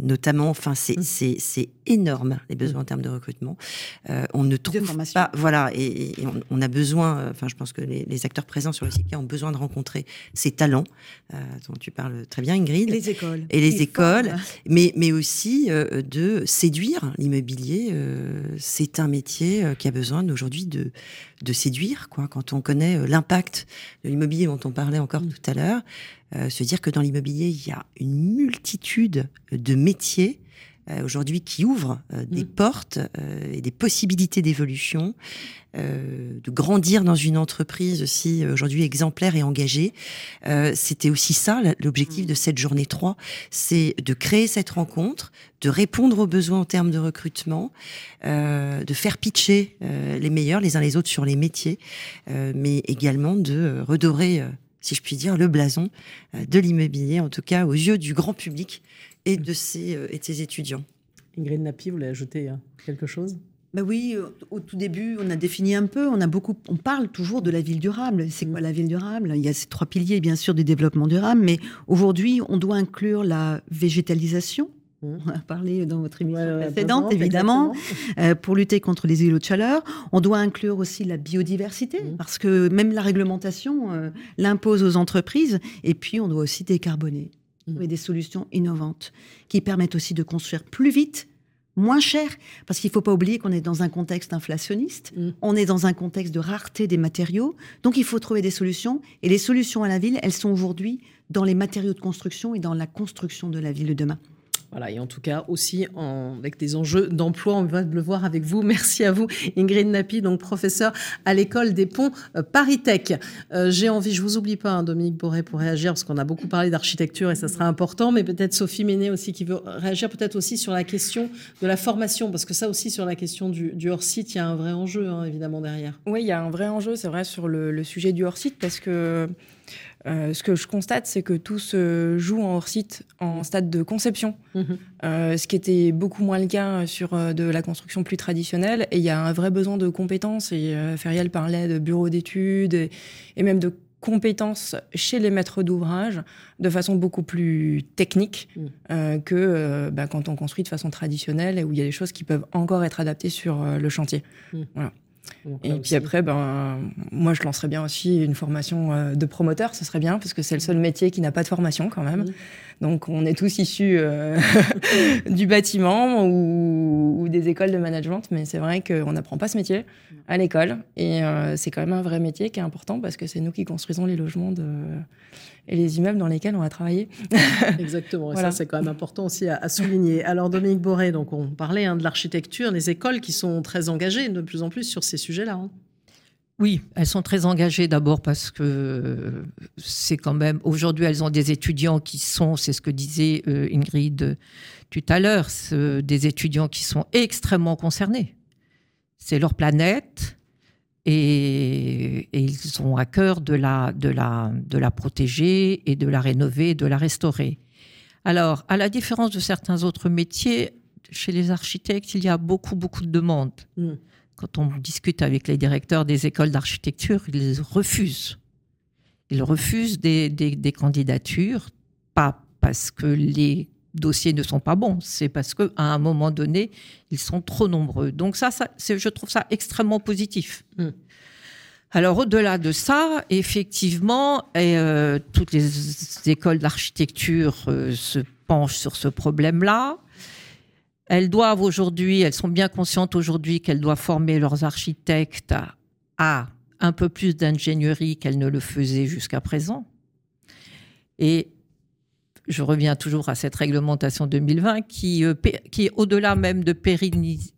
notamment, enfin, mmh. c'est énorme les besoins mmh. en termes de recrutement. Euh, on ne trouve pas, voilà, et, on, a besoin. Euh, enfin, je pense que les, acteurs présents sur le site ont besoin de rencontrer ces talents dont tu parles très bien, Ingrid. Les écoles et les écoles, mais mais aussi de séduire l'immobilier. c'est un métier qui a besoin aujourd'hui de de séduire, quoi. Quand on connaît l'impact de l'immobilier dont on parlait encore mmh. tout à l'heure, euh, se dire que dans l'immobilier, il y a une multitude de métiers euh, aujourd'hui qui ouvrent euh, des mmh. portes et des possibilités d'évolution, de grandir dans une entreprise aussi aujourd'hui exemplaire et engagée. C'était aussi ça l'objectif de cette journée 3, c'est de créer cette rencontre, de répondre aux besoins en termes de recrutement, de faire pitcher les meilleurs les uns les autres sur les métiers, mais également de redorer si je puis dire, le blason euh, de l'immobilier, en tout cas aux yeux du grand public et de ses, euh, et ses étudiants. Ingrid Napi, vous voulez ajouter hein, quelque chose? Bah oui, au tout début, on a défini un peu, on a beaucoup, on parle toujours de la ville durable. C'est quoi la ville durable? Il y a ces trois piliers, bien sûr, du développement durable, mais aujourd'hui, on doit inclure la végétalisation. On a parlé dans votre émission précédente, évidemment, euh, pour lutter contre les îlots de chaleur. On doit inclure aussi la biodiversité, mmh. parce que même la réglementation euh, l'impose aux entreprises. Et puis, on doit aussi décarboner, mmh. trouver des solutions innovantes qui permettent aussi de construire plus vite, moins cher, parce qu'il ne faut pas oublier qu'on est dans un contexte inflationniste, on est dans un contexte de rareté des matériaux, donc il faut trouver des solutions. Et les solutions à la ville, elles sont aujourd'hui dans les matériaux de construction et dans la construction de la ville de demain. Voilà, et en tout cas aussi avec des enjeux d'emploi, on va le voir avec vous. Merci à vous, Ingrid Napi, donc professeur à l'école des ponts euh, Paris Tech. Euh, j'ai envie, je vous oublie pas, hein, Dominique Boré, pour réagir, parce qu'on a beaucoup parlé d'architecture et ça sera important, mais peut-être Sophie Ménet aussi qui veut réagir peut-être aussi sur la question de la formation, parce que ça aussi sur la question du, hors-site, il y a un vrai enjeu, hein, évidemment, derrière. Oui, il y a un vrai enjeu, c'est vrai, sur le sujet du hors-site, parce que euh, ce que je constate, c'est que tout se joue en hors-site, en stade de conception, mhm. euh, ce qui était beaucoup moins le cas sur euh, de la construction plus traditionnelle. Et il y a un vrai besoin de compétences. Et Feriel parlait de bureaux d'études et, même de compétences chez les maîtres d'ouvrage de façon beaucoup plus technique mhm. que bah, quand on construit de façon traditionnelle et où il y a des choses qui peuvent encore être adaptées sur le chantier. Mhm. Voilà et puis après, ben, moi, je lancerais bien aussi une formation euh, de promoteur, ce serait bien, parce que c'est le seul métier qui n'a pas de formation quand même. Donc, on est tous issus euh, du bâtiment ou, des écoles de management, mais c'est vrai qu'on n'apprend pas ce métier à l'école. Et euh, c'est quand même un vrai métier qui est important, parce que c'est nous qui construisons les logements de et les immeubles dans lesquels on va travailler. Exactement, et ça c'est quand même important aussi à, souligner. Alors Dominique Boré, donc on parlait hein, de l'architecture, les écoles qui sont très engagées de plus en plus sur ces sujets-là. Hein. Oui, elles sont très engagées d'abord parce que c'est quand même aujourd'hui elles ont des étudiants qui sont, c'est ce que disait euh, Ingrid tout à l'heure, des étudiants qui sont extrêmement concernés. C'est leur planète et, ils ont à cœur de la, de, la, de la protéger et de la rénover, de la restaurer. Alors, à la différence de certains autres métiers, chez les architectes, il y a beaucoup, beaucoup de demandes. Mm quand on discute avec les directeurs des écoles d'architecture, ils refusent. Ils refusent des, candidatures, pas parce que les dossiers ne sont pas bons, c'est parce qu'à un moment donné, ils sont trop nombreux. Donc ça, ça je trouve ça extrêmement positif. Hmm. Alors au-delà de ça, effectivement, euh, toutes les écoles d'architecture euh, se penchent sur ce problème-là. Elles doivent aujourd'hui, elles sont bien conscientes aujourd'hui qu'elles doivent former leurs architectes à, un peu plus d'ingénierie qu'elles ne le faisaient jusqu'à présent. Et je reviens toujours à cette réglementation 2020 qui, euh, qui au-delà même de,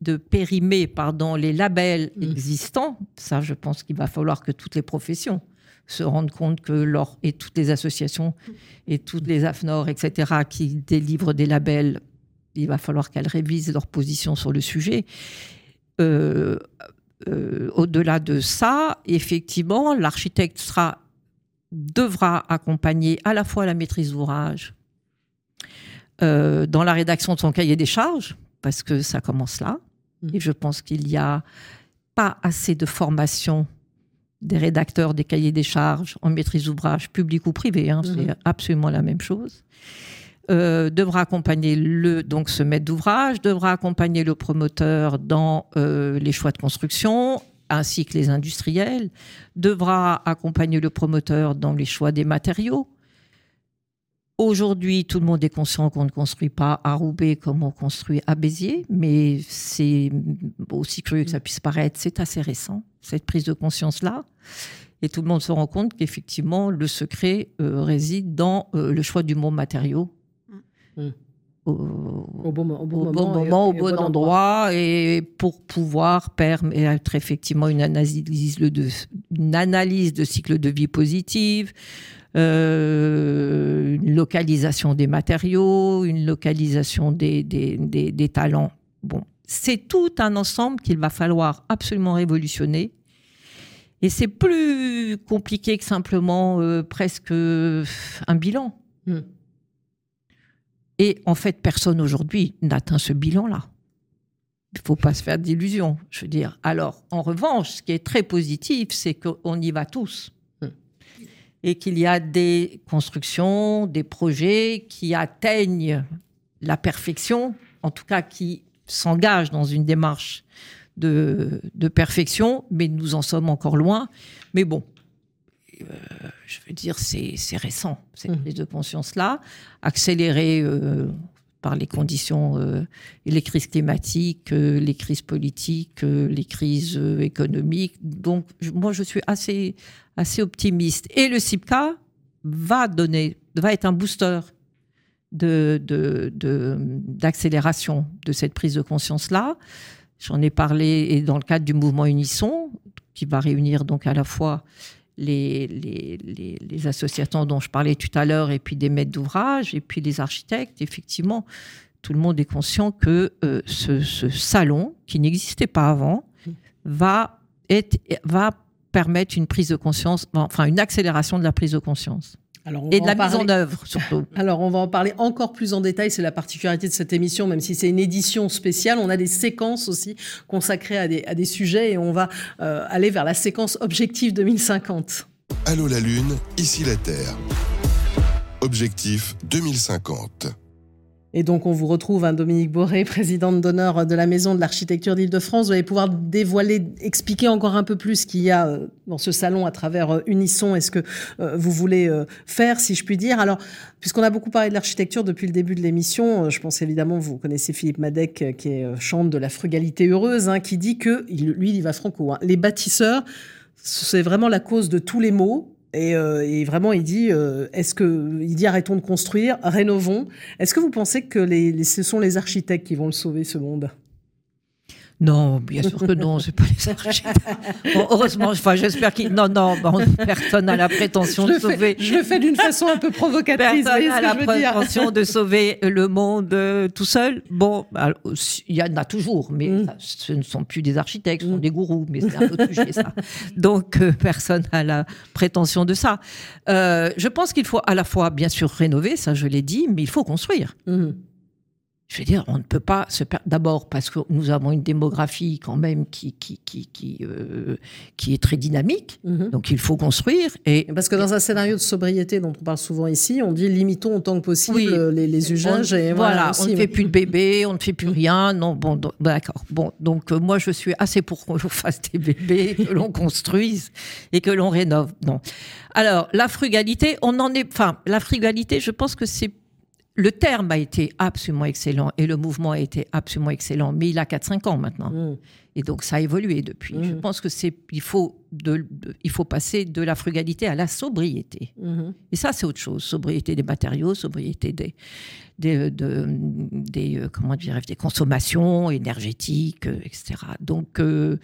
de périmer pardon, les labels mmh. existants. Ça, je pense qu'il va falloir que toutes les professions se rendent compte que et toutes les associations et toutes les AFNOR, etc., qui délivrent des labels il va falloir qu'elles révisent leur position sur le sujet. Euh, euh, au-delà de ça, effectivement, l'architecte sera, devra accompagner à la fois la maîtrise d'ouvrage euh, dans la rédaction de son cahier des charges, parce que ça commence là. Mmh. Et je pense qu'il n'y a pas assez de formation des rédacteurs des cahiers des charges en maîtrise d'ouvrage, public ou privé. Hein, c'est mmh. absolument la même chose. Euh, devra accompagner le donc ce maître d'ouvrage, devra accompagner le promoteur dans euh, les choix de construction ainsi que les industriels, devra accompagner le promoteur dans les choix des matériaux. Aujourd'hui, tout le monde est conscient qu'on ne construit pas à Roubaix comme on construit à Béziers, mais c'est aussi curieux que ça puisse paraître, c'est assez récent, cette prise de conscience-là. Et tout le monde se rend compte qu'effectivement, le secret euh, réside dans le choix du mot matériau. Au, bon, moment, au bon, endroit, et pour pouvoir permettre effectivement une analyse, de, une analyse de cycle de vie positive, euh, une localisation des matériaux, une localisation des, des, des, talents. Bon, c'est tout un ensemble qu'il va falloir absolument révolutionner. Et c'est plus compliqué que simplement euh, presque un bilan. Hmm. Et en fait, personne aujourd'hui n'atteint ce bilan-là. Il ne faut pas se faire d'illusions. Je veux dire. Alors, en revanche, ce qui est très positif, c'est qu'on y va tous. Et qu'il y a des constructions, des projets qui atteignent la perfection, en tout cas qui s'engagent dans une démarche de, de perfection, mais nous en sommes encore loin. Mais bon, euh, je veux dire, c'est récent, cette mmh. prise de conscience-là, accélérée euh, par les conditions, euh, les crises climatiques, les crises politiques, les crises économiques. Donc, moi, je suis assez, assez optimiste. Et le CIPCA va donner, va être un booster d'accélération de, de, de, cette prise de conscience-là. J'en ai parlé et dans le cadre du mouvement Unisson, qui va réunir donc à la fois les, les, les, associations dont je parlais tout à l'heure, et puis des maîtres d'ouvrage, et puis les architectes, effectivement, tout le monde est conscient que euh, ce, salon, qui n'existait pas avant, va, va permettre une prise de conscience, enfin une accélération de la prise de conscience et de la mise en œuvre, surtout. Alors, on va en parler encore plus en détail. C'est la particularité de cette émission, même si c'est une édition spéciale. On a des séquences aussi consacrées à des, à des sujets et on va euh, aller vers la séquence Objectif 2050. Allô la Lune, ici la Terre. Objectif 2050. Et donc, on vous retrouve, hein, Dominique Boré, présidente d'honneur de la Maison de l'Architecture d'Île-de-France. Vous allez pouvoir dévoiler, expliquer encore un peu plus ce qu'il y a euh, dans ce salon à travers euh, Unisson et ce que euh, vous voulez faire, si je puis dire. Alors, puisqu'on a beaucoup parlé de l'architecture depuis le début de l'émission, je pense évidemment, vous connaissez Philippe Madec, qui est chante de la frugalité heureuse, hein, qui dit que, lui, il va franco, hein, les bâtisseurs, c'est vraiment la cause de tous les maux euh, et, vraiment, il dit, euh, est-ce que, il dit, arrêtons de construire, rénovons. Est-ce que vous pensez que les, ce sont les architectes qui vont le sauver ce monde? Non, bien sûr que non, c'est pas les architectes. Bon, heureusement, enfin, j'espère qu'il. Non, non, personne n'a la prétention de sauver. je le fais d'une façon un peu provocatrice. Personne n'a la prétention de sauver le monde euh, tout seul. Bon, il y en a toujours, mais mm. ce ne sont plus des architectes, ce sont mm. des gourous, mais c'est un autre sujet, ça. Donc, euh, personne n'a la prétention de ça. Euh, je pense qu'il faut à la fois, bien sûr, rénover, ça je l'ai dit, mais il faut construire. Mm je veux dire, on ne peut pas se perdre. D'abord parce que nous avons une démographie quand même qui, qui, qui, qui, euh, qui est très dynamique. Mhm. Donc il faut construire. Et, parce que dans un scénario de sobriété dont on parle souvent ici, on dit limitons autant que possible les, les, usages. et voilà, on ne fait plus de bébés, on ne fait plus rien. Non, bon, d'accord. Bon, donc euh, moi je suis assez pour qu'on fasse des bébés, que l'on construise et que l'on rénove. Non. Alors la frugalité, on en est. Enfin, la frugalité, je pense que c'est le terme a été absolument excellent et le mouvement a été absolument excellent, mais il a 4-5 ans maintenant. Mm. Et donc ça a évolué depuis. Je mm. pense que c'est il faut de, il faut passer de la frugalité à la sobriété. Mm-hmm. Et ça c'est autre chose. Sobriété des matériaux, sobriété des des, de, des euh, comment dire des consommations énergétiques, euh, etc. Donc euh,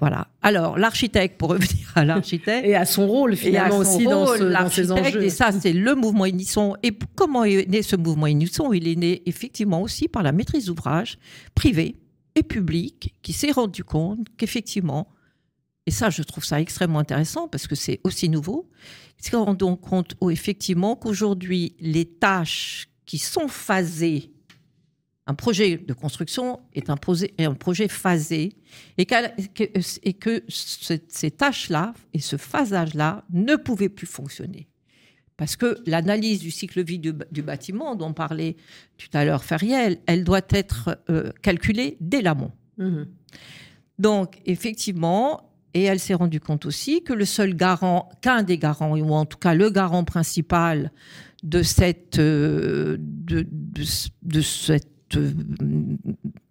voilà. Alors l'architecte pour revenir à l'architecte et à son rôle finalement aussi dans, ces enjeux. Et ça c'est le mouvement Unisson. Et comment est né ce mouvement Unisson Il est né effectivement aussi par la maîtrise d'ouvrage privée et public qui s'est rendu compte qu'effectivement, et ça je trouve ça extrêmement intéressant parce que c'est aussi nouveau, s'est rendu compte oh, effectivement qu'aujourd'hui les tâches qui sont phasées, un projet de construction est un projet, phasé et, et que ces tâches-là et ce phasage-là ne pouvaient plus fonctionner. Parce que l'analyse du cycle vie du, bâtiment, dont parlait tout à l'heure Feriel, elle doit être euh, calculée dès l'amont. Mhm. Donc, effectivement, et elle s'est rendue compte aussi que le seul garant, qu'un des garants, ou en tout cas le garant principal de cette, euh, de, cette euh,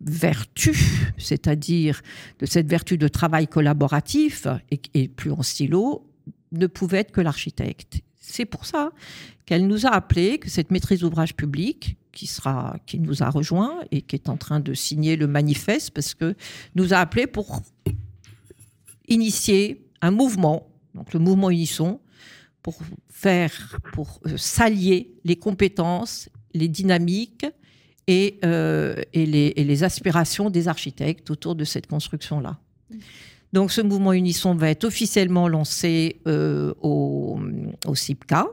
vertu, c'est-à-dire de cette vertu de travail collaboratif et, et plus en silo, ne pouvait être que l'architecte. C'est pour ça qu'elle nous a appelé, que cette maîtrise d'ouvrage public, qui, nous a rejoint et qui est en train de signer le manifeste, parce que nous a appelé pour initier un mouvement, donc le mouvement Unisson, pour faire, pour euh, s'allier les compétences, les dynamiques et, euh, et, les, aspirations des architectes autour de cette construction-là. Donc ce mouvement Unisson va être officiellement lancé euh, au, au CIPCA,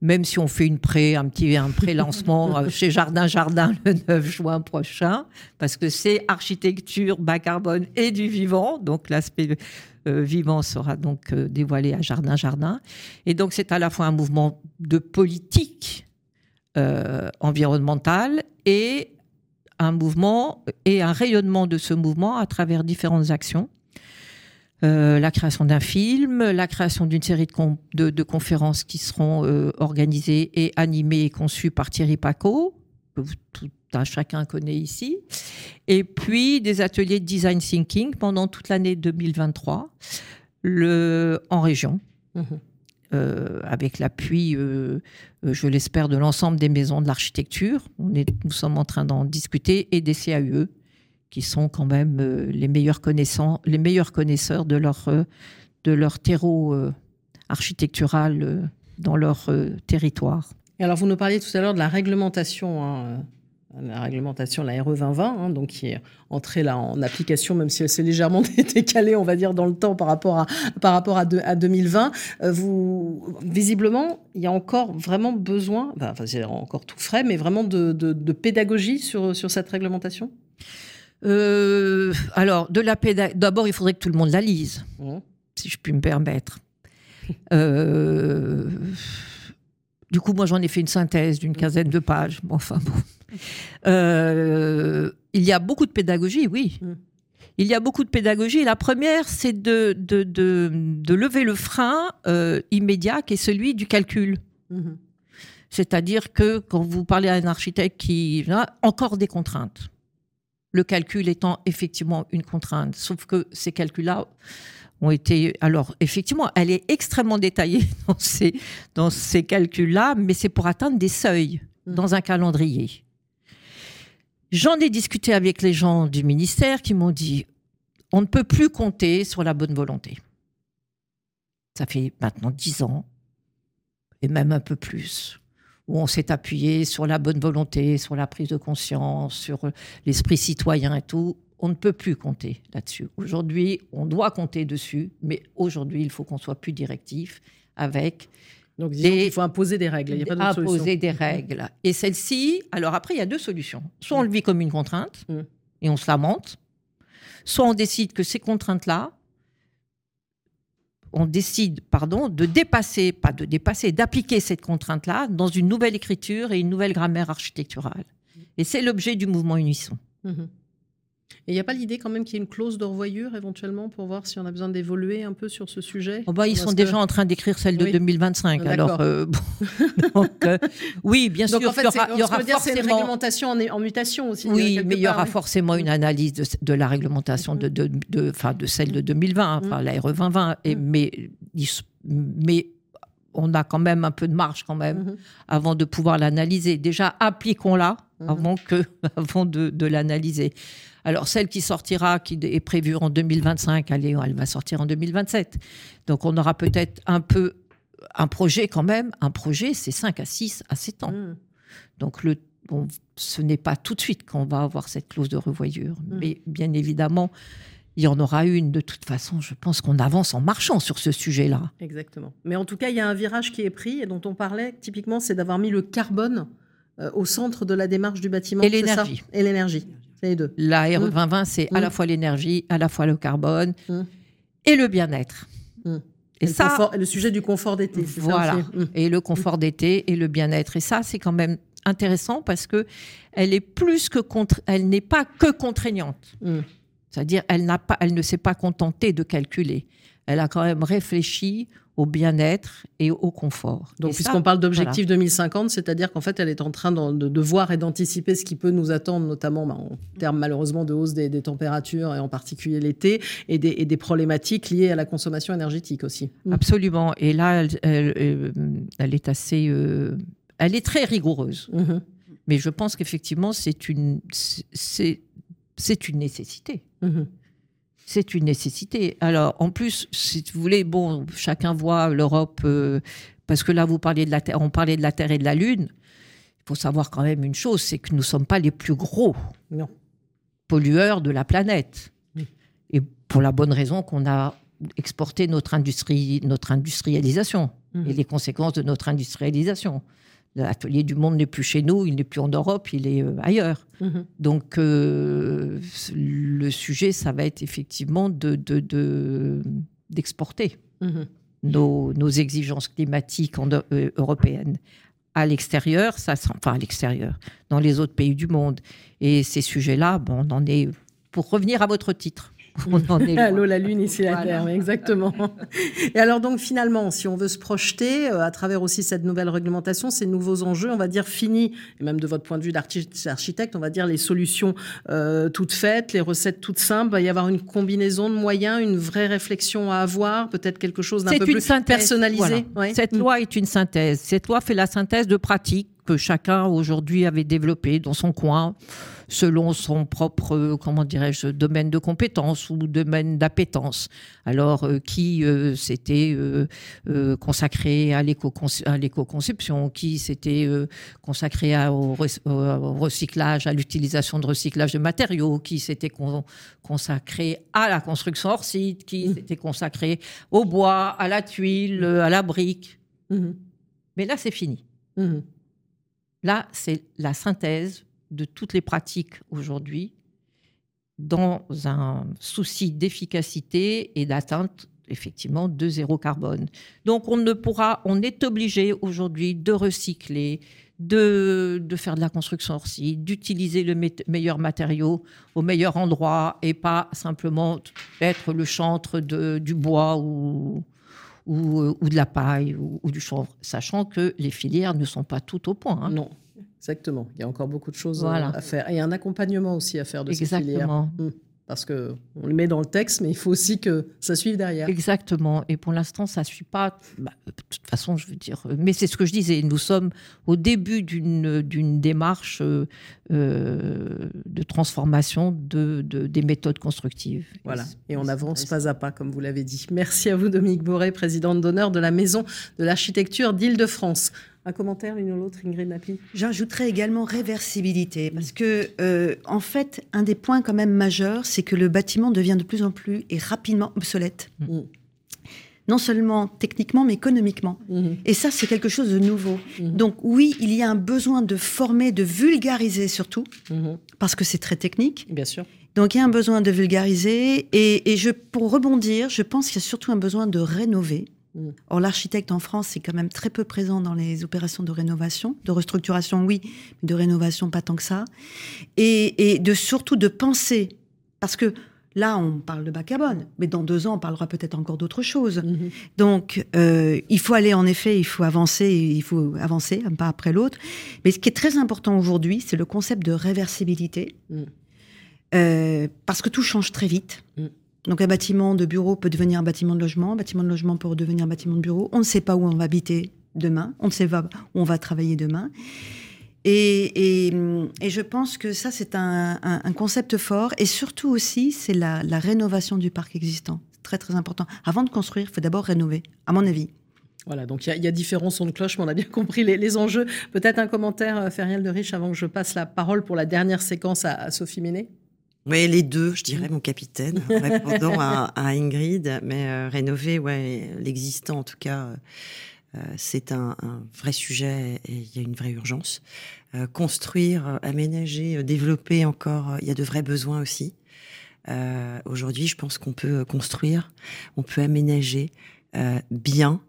même si on fait une pré, un petit un pré-lancement euh, chez Jardin Jardin le 9 juin prochain, parce que c'est architecture bas carbone et du vivant, donc l'aspect euh, vivant sera donc dévoilé à Jardin Jardin. Et donc c'est à la fois un mouvement de politique environnementale et un mouvement et un rayonnement de ce mouvement à travers différentes actions. Euh, la création d'un film, la création d'une série de, conférences qui seront euh, organisées et animées et conçues par Thierry Paco, que tout un chacun connaît ici, et puis des ateliers de design thinking pendant toute l'année 2023 le, en région. Mmh. Euh, avec l'appui, je l'espère, de l'ensemble des maisons de l'architecture. nous sommes en train d'en discuter et des CAUE qui sont quand même euh, les, meilleurs connaissants, les meilleurs connaisseurs de leur, euh, de leur terreau euh, architectural dans leur territoire. Alors, vous nous parliez tout à l'heure de la réglementation. Hein, la réglementation, la RE 2020, hein, donc qui est entrée là en application, même si elle s'est légèrement décalée, on va dire, dans le temps par rapport à, par rapport à 2020. vous, visiblement, il y a encore vraiment besoin, enfin, c'est encore tout frais, mais vraiment de, de, de pédagogie sur, sur cette réglementation? Euh, alors, de la D'abord, il faudrait que tout le monde la lise, mmh. si je puis me permettre. Euh, du coup, moi, j'en ai fait une synthèse d'une quinzaine de pages. enfin bon. Euh, il y a beaucoup de pédagogie, oui. Mmh. Il y a beaucoup de pédagogie. La première, c'est de, de, de, lever le frein immédiat qui est celui du calcul. Mmh. C'est-à-dire que quand vous parlez à un architecte qui a encore des contraintes, le calcul étant effectivement une contrainte. Sauf que ces calculs-là ont été... Alors, effectivement, elle est extrêmement détaillée dans ces, dans ces calculs-là, mais c'est pour atteindre des seuils mmh. dans un calendrier. J'en ai discuté avec les gens du ministère qui m'ont dit on ne peut plus compter sur la bonne volonté. Ça fait maintenant dix ans, et même un peu plus, où on s'est appuyé sur la bonne volonté, sur la prise de conscience, sur l'esprit citoyen et tout. On ne peut plus compter là-dessus. Aujourd'hui, on doit compter dessus, mais aujourd'hui, il faut qu'on soit plus directif avec donc, il faut imposer des règles. Il n'y a pas Imposer des règles. Et celle-ci, alors après, il y a deux solutions. Soit on le vit comme une contrainte mm. et on se lamente, soit on décide que ces contraintes-là, on décide, pardon, de dépasser, pas de dépasser, d'appliquer cette contrainte-là dans une nouvelle écriture et une nouvelle grammaire architecturale. Et c'est l'objet du mouvement Unisson. Mm-hmm. Et il n'y a pas l'idée quand même qu'il y ait une clause de revoyure éventuellement pour voir si on a besoin d'évoluer un peu sur ce sujet? Oh bah, Ils sont déjà en train d'écrire celle de 2025. Alors, euh, euh, oui, bien sûr, en fait, il y aura, forcément... C'est une réglementation en, mutation aussi. Oui, mais il y aura forcément une analyse de, la réglementation de, de, de, de, celle de 2020, enfin, la RE 2020. Et, mais, mais on a quand même un peu de marge quand même mm-hmm. avant de pouvoir l'analyser. Déjà, appliquons-la mm-hmm. avant, que, avant de, de l'analyser. Alors, celle qui sortira, qui est prévue en 2025, elle, elle va sortir en 2027. Donc, on aura peut-être un peu un projet quand même. Un projet, c'est 5 à 6 à 7 ans. Mm. Donc, le, ce n'est pas tout de suite qu'on va avoir cette clause de revoyure. Mm. Mais bien évidemment, il y en aura une. De toute façon, je pense qu'on avance en marchant sur ce sujet-là. Exactement. Mais en tout cas, il y a un virage qui est pris et dont on parlait typiquement, c'est d'avoir mis le carbone euh, au centre de la démarche du bâtiment. Et l'énergie. Et l'énergie. La RE 2020, c'est à la fois l'énergie, à la fois le carbone mmh. et le bien-être. Mmh. Et, ça, le, sujet du confort d'été. Voilà. Et le confort d'été et le bien-être. Et ça, c'est quand même intéressant parce que elle est plus que contre, elle n'est pas que contraignante. C'est-à-dire, elle n'a pas, elle ne s'est pas contentée de calculer. Elle a quand même réfléchi au bien-être et au confort. Donc, puisqu'on parle d'objectif 2050, c'est-à-dire qu'en fait, elle est en train de, voir et d'anticiper ce qui peut nous attendre, notamment bah, en termes malheureusement de hausse des, températures, et en particulier l'été, et des, problématiques liées à la consommation énergétique aussi. Mm. Absolument. Et là, elle, elle, est assez... Euh, elle est très rigoureuse. Mm-hmm. Mais je pense qu'effectivement, c'est une, c'est, une nécessité. Mm-hmm c'est une nécessité. Alors, en plus, si vous voulez, bon, chacun voit l'Europe, euh, parce que là, vous parliez de la Terre, on parlait de la Terre et de la Lune. Il faut savoir quand même une chose, c'est que nous ne sommes pas les plus gros pollueurs de la planète. Et pour la bonne raison qu'on a exporté notre industrie, notre industrialisation mmh. et les conséquences de notre industrialisation. L'atelier du monde n'est plus chez nous, il n'est plus en Europe, il est euh, ailleurs. Mhm. Donc euh, le sujet, ça va être effectivement d'exporter de, d'exporter mhm. nos, nos, exigences climatiques en, euh, européennes à l'extérieur, ça, enfin à l'extérieur, dans les autres pays du monde. Et ces sujets-là, bon, on en est, pour revenir à votre titre, L'eau, la lune, ici la terre, exactement. Et alors donc finalement, si on veut se projeter euh, à travers aussi cette nouvelle réglementation, ces nouveaux enjeux, on va dire finis, et même de votre point de vue d'architecte, on va dire les solutions euh, toutes faites, les recettes toutes simples, il va y avoir une combinaison de moyens, une vraie réflexion à avoir, peut-être quelque chose d'un peu plus personnalisé. Cette loi est une synthèse. Cette loi fait la synthèse de pratiques que chacun aujourd'hui avait développées dans son coin selon son propre, comment dirais-je, domaine de compétence ou domaine d'appétence. Alors, euh, qui euh, s'était euh, consacré à l'éco-conception, qui s'était consacré au, recyclage, à l'utilisation de recyclage de matériaux, qui s'était consacré à la construction hors site, qui mmh. s'était consacré au bois, à la tuile, à la brique. Mmh. Mais là, c'est fini. Mmh. Là, c'est la synthèse de toutes les pratiques aujourd'hui dans un souci d'efficacité et d'atteinte effectivement de zéro carbone. Donc on ne pourra, on est obligé aujourd'hui de recycler, de, faire de la construction hors site, d'utiliser le meilleur matériau au meilleur endroit et pas simplement être le chantre du bois ou, ou, ou, de la paille ou, du chanvre, sachant que les filières ne sont pas toutes au point. Hein. Non. Exactement. Il y a encore beaucoup de choses euh, à faire. Et un accompagnement aussi à faire de ces filières. Hmm. Parce que on le met dans le texte, mais il faut aussi que ça suive derrière. Exactement. Et pour l'instant, ça ne suit pas. Bah, de toute façon, je veux dire. Mais c'est ce que je disais. Nous sommes au début d'une démarche euh, euh, de transformation de, des méthodes constructives. Voilà. Et on avance pas à pas, comme vous l'avez dit. Merci à vous, Dominique Boré, présidente d'honneur de la Maison de l'architecture d'Île-de-France. Un commentaire, l'une ou l'autre, Ingrid Napi J'ajouterais également réversibilité, parce que, euh, en fait, un des points quand même majeurs, c'est que le bâtiment devient de plus en plus et rapidement obsolète. Mm. Non seulement techniquement, mais économiquement. Mm-hmm. Et ça, c'est quelque chose de nouveau. Donc oui, il y a un besoin de former, de vulgariser surtout, mm-hmm. parce que c'est très technique. Bien sûr. Donc il y a un besoin de vulgariser. Et, et je, pour rebondir, je pense qu'il y a surtout un besoin de rénover. Or, l'architecte en France est quand même très peu présent dans les opérations de rénovation, de restructuration, oui, mais de rénovation, pas tant que ça. Et, de surtout de penser, parce que là, on parle de bas carbone, mais dans deux ans, on parlera peut-être encore d'autres choses. Mm-hmm. Donc, euh, il faut aller, en effet, il faut avancer, il faut avancer un pas après l'autre. Mais ce qui est très important aujourd'hui, c'est le concept de réversibilité. Mm. Euh, parce que tout change très vite. Donc un bâtiment de bureau peut devenir un bâtiment de logement, un bâtiment de logement peut devenir un bâtiment de bureau. On ne sait pas où on va habiter demain, on ne sait pas où on va travailler demain. Et, je pense que ça, c'est un, concept fort. Et surtout aussi, c'est la, rénovation du parc existant. C'est très, très important. Avant de construire, il faut d'abord rénover, à mon avis. Voilà, donc il y, a différents sons de cloche, mais on a bien compris les, enjeux. Peut-être un commentaire, euh, Feriel de Riche, avant que je passe la parole pour la dernière séquence à, à Sophie Ménet oui, les deux, je dirais, mon capitaine, répondant à, Ingrid. Mais euh, rénover, ouais, l'existant, en tout cas, euh, euh, c'est un, vrai sujet et il y a une vraie urgence. construire, aménager, développer encore, il y a de vrais besoins aussi. Aujourd'hui, je pense qu'on peut construire, on peut aménager bien,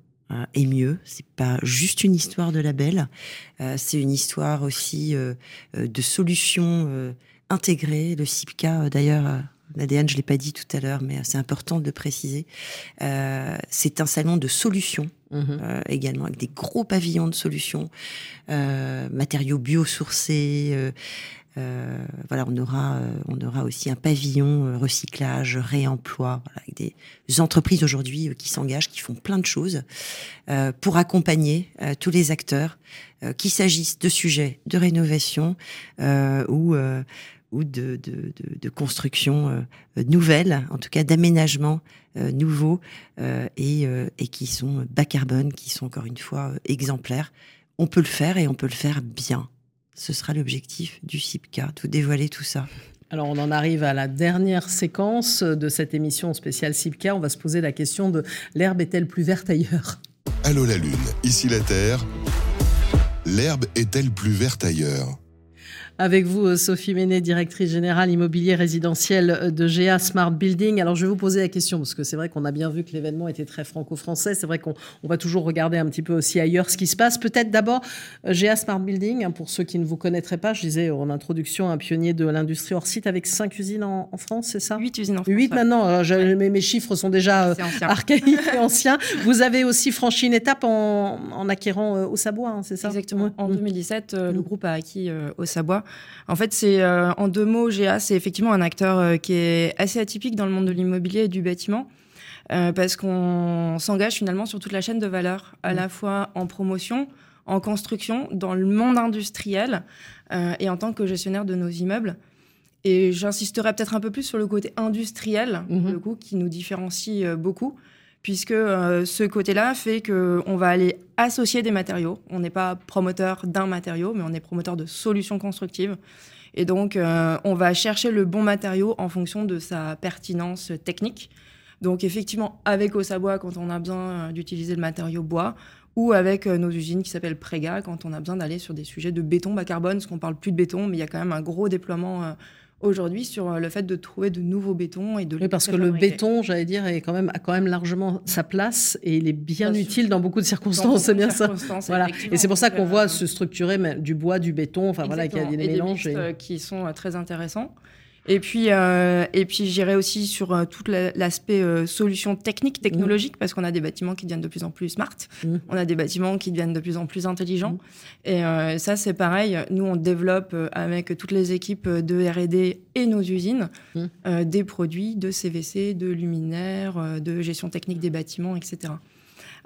et mieux. C'est pas juste une histoire de label, c'est une histoire aussi de solutions intégré. Le CIPCA, euh, d'ailleurs, euh, l'ADN, je l'ai pas dit tout à l'heure, mais c'est important de le préciser. Euh, c'est un salon de solutions mhm. également, avec des gros pavillons de solutions, matériaux biosourcés. voilà, on aura, on aura aussi un pavillon recyclage, réemploi, avec des entreprises aujourd'hui qui s'engagent, qui font plein de choses pour accompagner tous les acteurs, qu'il s'agisse de sujets de rénovation ou ou de, de, de, construction euh, nouvelle, en tout cas d'aménagement euh, nouveau euh, et, et, qui sont bas carbone, qui sont encore une fois exemplaires. On peut le faire et on peut le faire bien. Ce sera l'objectif du CIPCA, tout dévoiler tout ça. Alors on en arrive à la dernière séquence de cette émission spéciale CIPCA. On va se poser la question de l'herbe est-elle plus verte ailleurs? Allô la Lune, ici la Terre. L'herbe est-elle plus verte ailleurs? Avec vous, euh, Sophie Ménet, directrice générale immobilier résidentiel euh, de GA Smart Building. Alors, je vais vous poser la question, parce que c'est vrai qu'on a bien vu que l'événement était très franco-français. C'est vrai qu'on va toujours regarder un petit peu aussi ailleurs ce qui se passe. Peut-être d'abord, euh, GA Smart Building, hein, pour ceux qui ne vous connaîtraient pas, je disais en introduction, un pionnier de l'industrie hors site avec cinq usines en, France, c'est ça? Huit usines en France. Huit maintenant. mes, chiffres sont déjà archaïques et anciens. Vous avez aussi franchi une étape en, acquérant au Savoie, hein, c'est ça? Exactement. En 2017, le groupe a acquis au En fait, c'est euh, en deux mots, GA, c'est effectivement un acteur euh, qui est assez atypique dans le monde de l'immobilier et du bâtiment. Euh, parce qu'on s'engage finalement sur toute la chaîne de valeur, à mmh. la fois en promotion, en construction, dans le monde industriel et en tant que gestionnaire de nos immeubles. Et j'insisterai peut-être un peu plus sur le côté industriel, mmh. le coup, qui nous différencie beaucoup puisque euh, ce côté-là fait qu'on va aller associer des matériaux. On n'est pas promoteur d'un matériau, mais on est promoteur de solutions constructives. Et donc, euh, on va chercher le bon matériau en fonction de sa pertinence technique. Donc, effectivement, avec Osabois, quand on a besoin euh, d'utiliser le matériau bois, ou avec nos usines qui s'appellent Prega, quand on a besoin d'aller sur des sujets de béton bas carbone, parce qu'on parle plus de béton, mais il y a quand même un gros déploiement aujourd'hui sur euh, le fait de trouver de nouveaux bétons et de oui, parce que le béton, j'allais dire, est quand même a quand même largement sa place et il est bien, utile dans beaucoup de circonstances, c'est bien ça. Voilà. Et c'est pour ça qu'on voit euh, se structurer du bois, du béton, enfin voilà, qu'il y a des, mélanges et... qui sont euh, très intéressants. Et puis, euh, et puis j'irai aussi sur euh, tout l'aspect euh, solution technique, technologique, parce qu'on a des bâtiments qui deviennent de plus en plus smart, mmh. on a des bâtiments qui deviennent de plus en plus intelligents. Mmh. Et ça, c'est pareil. Nous, on développe avec toutes les équipes de R&D et nos usines mmh. des produits de CVC, de luminaires, de gestion technique des bâtiments, etc.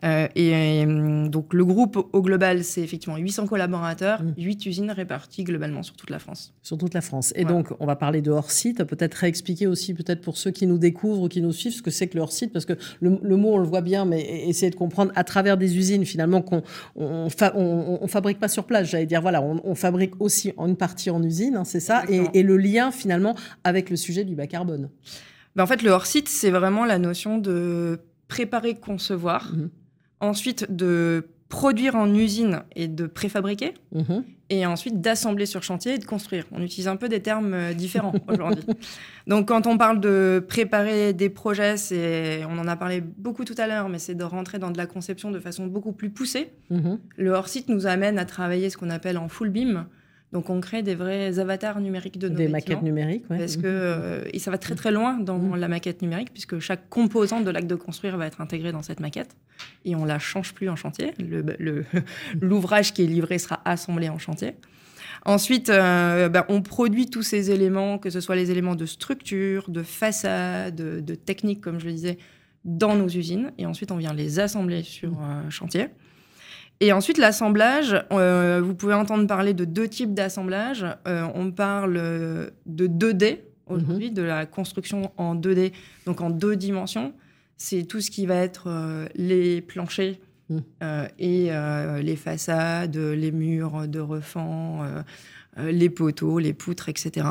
Euh, et, euh, donc le groupe au global, c'est effectivement 800 collaborateurs, 8 mmh. usines réparties globalement sur toute la France. Sur toute la France. Et donc on va parler de hors-site, peut-être réexpliquer aussi peut-être pour ceux qui nous découvrent ou qui nous suivent ce que c'est que le hors-site, parce que le, mot on le voit bien, mais essayer de comprendre à travers des usines finalement qu'on on, on, fabrique pas sur place. J'allais dire voilà, on, fabrique aussi en une partie en usine, hein, c'est ça, et, et, le lien finalement avec le sujet du bas carbone. Ben en fait, le hors-site, c'est vraiment la notion de préparer, concevoir. Mmh ensuite de produire en usine et de préfabriquer, mhm. et ensuite d'assembler sur chantier et de construire. On utilise un peu des termes euh, différents aujourd'hui. Donc quand on parle de préparer des projets, c'est, on en a parlé beaucoup tout à l'heure, mais c'est de rentrer dans de la conception de façon beaucoup plus poussée. Mhm. Le hors-site nous amène à travailler ce qu'on appelle en full beam, donc on crée des vrais avatars numériques de nos Des maquettes numériques, oui. Parce que euh, et ça va très très loin dans mmh. la maquette numérique, puisque chaque composante de l'acte de construire va être intégrée dans cette maquette. Et on la change plus en chantier. L'ouvrage qui est livré sera assemblé en chantier. Ensuite, euh, ben, on produit tous ces éléments, que ce soit les éléments de structure, de façade, de, technique, comme je le disais, dans nos usines. Et ensuite, on vient les assembler sur euh, chantier. Et ensuite, l'assemblage, euh, vous pouvez entendre parler de deux types d'assemblage. Euh, on parle de 2D aujourd'hui, mhm. de la construction en 2D, donc en deux dimensions. C'est tout ce qui va être euh, les planchers mhm. et les façades, les murs de refend, les poteaux, les poutres, etc.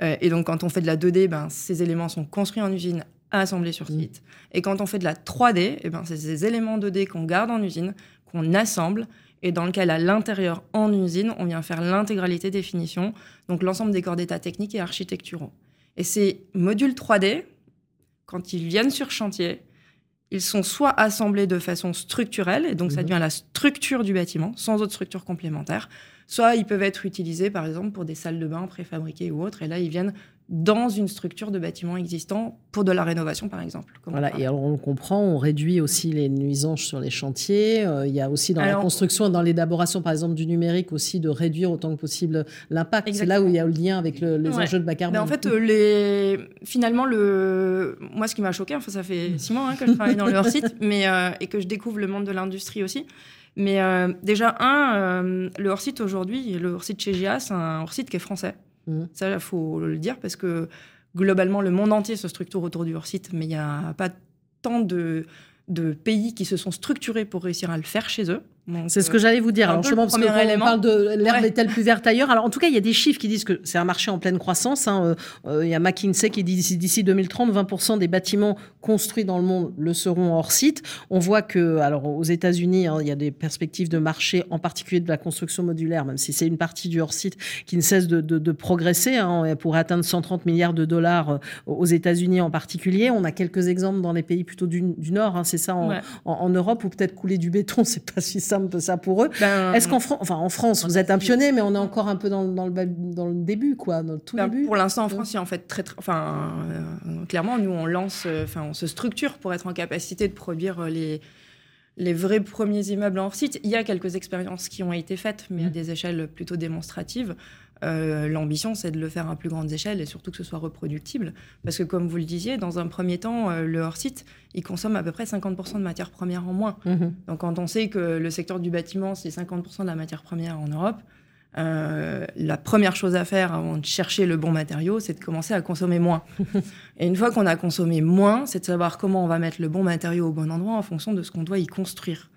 et donc, quand on fait de la 2D, ben, ces éléments sont construits en usine assemblés sur mhm. site. Et quand on fait de la 3D, eh ben, c'est ces éléments 2D qu'on garde en usine, qu'on assemble et dans lequel, à l'intérieur, en usine, on vient faire l'intégralité des finitions, donc l'ensemble des corps d'état techniques et architecturaux. Et ces modules 3D, quand ils viennent sur chantier, ils sont soit assemblés de façon structurelle, et donc ça mhm. devient la structure du bâtiment, sans autre structure complémentaire, soit ils peuvent être utilisés, par exemple, pour des salles de bain préfabriquées ou autres, et là, ils viennent dans une structure de bâtiment existant pour de la rénovation, par exemple. Voilà, et alors on comprend, on réduit aussi les nuisances sur les chantiers. Euh, il y a aussi dans la construction, dans l'élaboration, par exemple, du numérique, aussi de réduire autant que possible l'impact. C'est là où il y a le lien avec les enjeux de bas carbone. en fait, euh, les... finalement, le... moi, ce qui m'a choqué, enfin, ça fait six mois hein, que je travaille dans le hors-site, mais, euh, et que je découvre le monde de l'industrie aussi. Mais déjà, un, le hors-site aujourd'hui, le hors-site chez GIA, c'est un hors-site qui est français. Mmh. Ça, il faut le dire parce que globalement, le monde entier se structure autour du hors-site, mais il n'y a pas tant de, de pays qui se sont structurés pour réussir à le faire chez eux. C'est ce que j'allais vous dire. Alors, justement, parce qu'on parle de l'herbe est-elle plus verte ailleurs Alors, en tout cas, il y a des chiffres qui disent que c'est un marché en pleine croissance. Hein. Euh, euh, il y a McKinsey qui dit d'ici 2030, 20% des bâtiments construits dans le monde le seront hors site. On voit que, alors, aux États-Unis, hein, il y a des perspectives de marché, en particulier de la construction modulaire, même si c'est une partie du hors site qui ne cesse de, de, progresser hein, pour atteindre 130 milliards de dollars euh, aux États-Unis en particulier. On a quelques exemples dans les pays plutôt du, Nord. Hein, c'est ça en, en, Europe, ou peut-être couler du béton, c'est pas si un peu ça pour eux. Ben, Est-ce qu'en enfin en France, vous êtes un pionnier, mais on est encore un peu dans, dans, le, dans le début, quoi, dans le tout ben, début. Pour l'instant, en France, il y a en fait très, très enfin, euh, clairement, nous on lance, euh, enfin, on se structure pour être en capacité de produire euh, les les vrais premiers immeubles en site. Il y a quelques expériences qui ont été faites, mais à mmh. des échelles plutôt démonstratives. Euh, l'ambition, c'est de le faire à plus grande échelle et surtout que ce soit reproductible. Parce que, comme vous le disiez, dans un premier temps, euh, le hors-site, il consomme à peu près 50% de matières premières en moins. Mhm. Donc, quand on sait que le secteur du bâtiment, c'est 50% de la matière première en Europe, euh, la première chose à faire avant de chercher le bon matériau, c'est de commencer à consommer moins. et une fois qu'on a consommé moins, c'est de savoir comment on va mettre le bon matériau au bon endroit en fonction de ce qu'on doit y construire.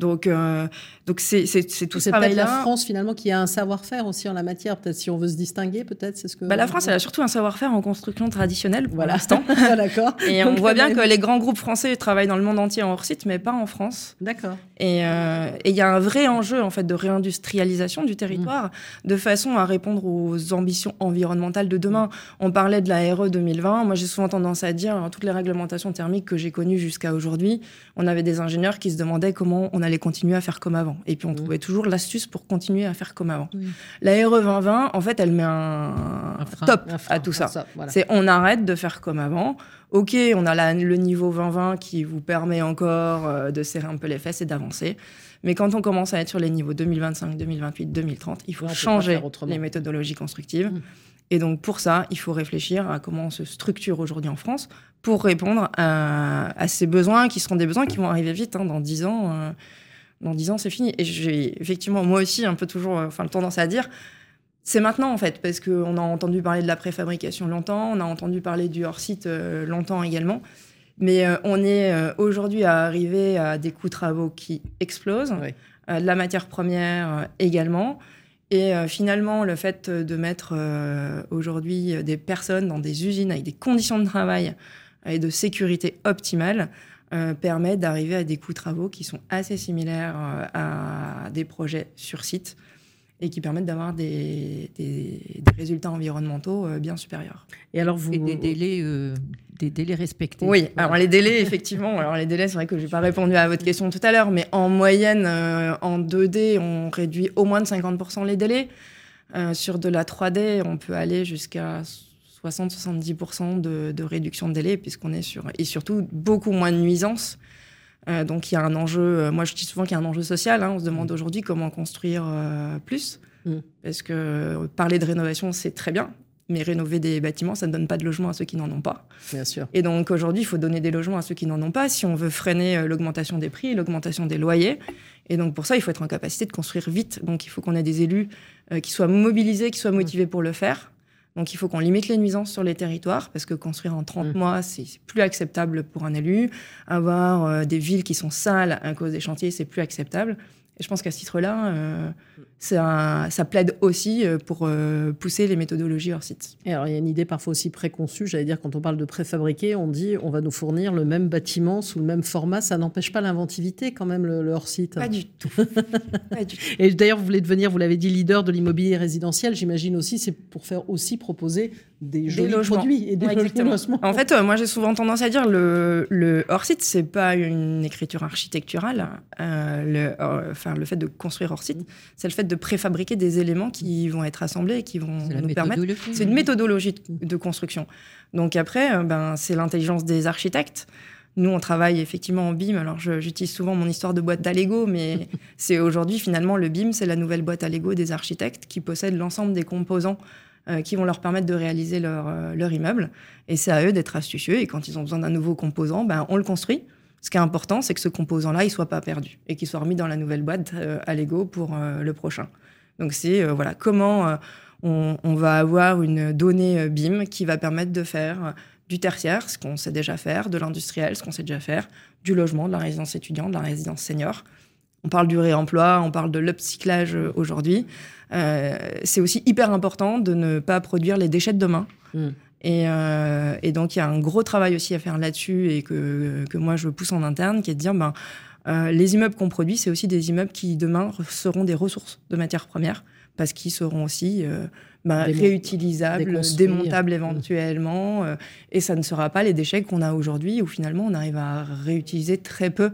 Donc, euh, donc c'est, c'est, c'est tout C'est peut-être la France finalement qui a un savoir-faire aussi en la matière. Peut-être si on veut se distinguer, peut-être c'est ce que. Bah, la France, elle a surtout un savoir-faire en construction traditionnelle pour voilà. l'instant. D'accord. Et on voit bien que les grands groupes français travaillent dans le monde entier en hors site, mais pas en France. D'accord. Euh, et il y a un vrai enjeu en fait de réindustrialisation du territoire, mm. de façon à répondre aux ambitions environnementales de demain. On parlait de la RE 2020. Moi, j'ai souvent tendance à dire, toutes les réglementations thermiques que j'ai connues jusqu'à aujourd'hui, on avait des ingénieurs qui se demandaient comment on allait allait continuer à faire comme avant. Et puis on mmh. trouvait toujours l'astuce pour continuer à faire comme avant. La RE 2020, en fait, elle met un, top à tout ça. C'est on arrête de faire comme avant. Ok, on a le niveau 2020 qui vous permet encore euh, de serrer un peu les fesses et d'avancer. Mais quand on commence à être sur les niveaux 2025, 2028, 2030, il faut changer les méthodologies constructives. Mmh. Et donc pour ça, il faut réfléchir à comment on se structure aujourd'hui en France pour répondre à, ces besoins qui seront des besoins qui vont arriver vite. Hein, dans 10 ans, euh, dans 10 ans, c'est fini. Et j'ai effectivement, moi aussi, un peu toujours euh, enfin, tendance à dire, c'est maintenant en fait, parce qu'on a entendu parler de la préfabrication longtemps, on a entendu parler du hors-site euh, longtemps également. Mais on est aujourd'hui à arriver à des coûts travaux qui explosent, de la matière première également. Et euh, finalement, le fait de mettre euh, aujourd'hui des personnes dans des usines avec des conditions de travail et de sécurité optimales euh, permet d'arriver à des coûts de travaux qui sont assez similaires à des projets sur site et qui permettent d'avoir des, des, résultats environnementaux bien supérieurs. Et alors vous... Et des délais des délais respectés. Oui, alors les délais, effectivement, alors les délais, c'est vrai que je n'ai pas répondu à votre question tout à l'heure, mais en moyenne, euh, en 2D, on réduit au moins de 50% les délais. Euh, sur de la 3D, on peut aller jusqu'à 60-70% de, de, réduction de délai, puisqu'on est sur. Et surtout, beaucoup moins de nuisances. Euh, donc il y a un enjeu, moi je dis souvent qu'il y a un enjeu social, hein. on se demande aujourd'hui comment construire plus, mm. parce que parler de rénovation c'est très bien, mais rénover des bâtiments, ça ne donne pas de logement à ceux qui n'en ont pas. Bien sûr. Et donc aujourd'hui, il faut donner des logements à ceux qui n'en ont pas si on veut freiner euh, l'augmentation des prix, l'augmentation des loyers. Et donc pour ça, il faut être en capacité de construire vite. Donc il faut qu'on ait des élus euh, qui soient mobilisés, qui soient motivés pour le faire. Donc il faut qu'on limite les nuisances sur les territoires, parce que construire en 30 mmh. mois, c'est plus acceptable pour un élu. Avoir euh, des villes qui sont sales à cause des chantiers, c'est plus acceptable. Et je pense qu'à ce titre-là, euh, ça, plaide aussi euh, pour euh, pousser les méthodologies hors site. Et alors, il y a une idée parfois aussi préconçue, j'allais dire, quand on parle de préfabriqué, on dit on va nous fournir le même bâtiment sous le même format. Ça n'empêche pas l'inventivité, quand même, le, hors site. Pas du tout. Et d'ailleurs, vous voulez devenir, vous l'avez dit, leader de l'immobilier résidentiel. J'imagine aussi, c'est pour faire aussi proposer des, jolis produits et des logements. En fait, moi, j'ai souvent tendance à dire le, le hors site, c'est pas une écriture architecturale. le, enfin, le fait de construire hors site, c'est le fait de préfabriquer des éléments qui vont être assemblés et qui vont nous permettre. C'est une méthodologie de, construction. Donc après, euh, ben, c'est l'intelligence des architectes. Nous, on travaille effectivement en BIM. Alors, j'utilise souvent mon histoire de boîte à Lego, mais c'est aujourd'hui, finalement, le BIM, c'est la nouvelle boîte à Lego des architectes qui possèdent l'ensemble des composants euh, qui vont leur permettre de réaliser leur, euh, leur immeuble. Et c'est à eux d'être astucieux. Et quand ils ont besoin d'un nouveau composant, ben, on le construit. Ce qui est important, c'est que ce composant-là, il soit pas perdu et qu'il soit remis dans la nouvelle boîte euh, à Lego pour le prochain. Donc c'est voilà comment on, va avoir une donnée BIM qui va permettre de faire du tertiaire, ce qu'on sait déjà faire, de l'industriel, ce qu'on sait déjà faire, du logement, de la résidence étudiante, de la résidence senior. On parle du réemploi, on parle de l'upcyclage aujourd'hui. c'est aussi hyper important de ne pas produire les déchets de demain. Mmh. Euh, et, donc, il y a un gros travail aussi à faire là-dessus et que, que, moi, je pousse en interne, qui est de dire, ben, euh, les immeubles qu'on produit, c'est aussi des immeubles qui, demain, seront des ressources de matières premières, parce qu'ils seront aussi euh, ben, réutilisables, démontables éventuellement, et ça ne sera pas les déchets qu'on a aujourd'hui, où finalement, on arrive à réutiliser très peu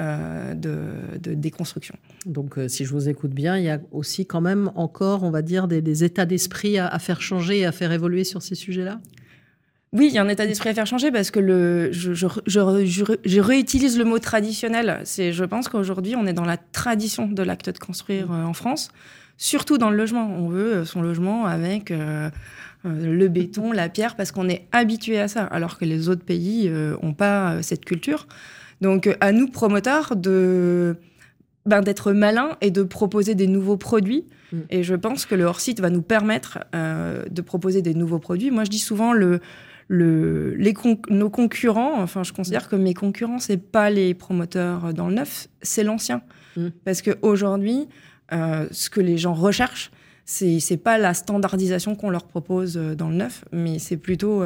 euh, de, déconstruction. Donc, euh, si je vous écoute bien, il y a aussi quand même encore, on va dire, des, états d'esprit à, faire changer et à faire évoluer sur ces sujets-là? Oui, il y a un état d'esprit à faire changer parce que le, je, je, réutilise le mot traditionnel. C'est, je pense qu'aujourd'hui, on est dans la tradition de l'acte de construire euh, en France, surtout dans le logement. On veut son logement avec le béton, la pierre, parce qu'on est habitué à ça, alors que les autres pays n'ont pas cette culture. Donc, euh, à nous, promoteurs, de ben, d'être malins et de proposer des nouveaux produits. Mm. Et je pense que le hors-site va nous permettre euh, de proposer des nouveaux produits. Moi, je dis souvent le, le, les nos concurrents, enfin, je considère que mes concurrents, c'est pas les promoteurs dans le neuf, c'est l'ancien. Mm. Parce qu'aujourd'hui, euh, ce que les gens recherchent, c'est c'est pas la standardisation qu'on leur propose euh, dans le neuf, mais c'est plutôt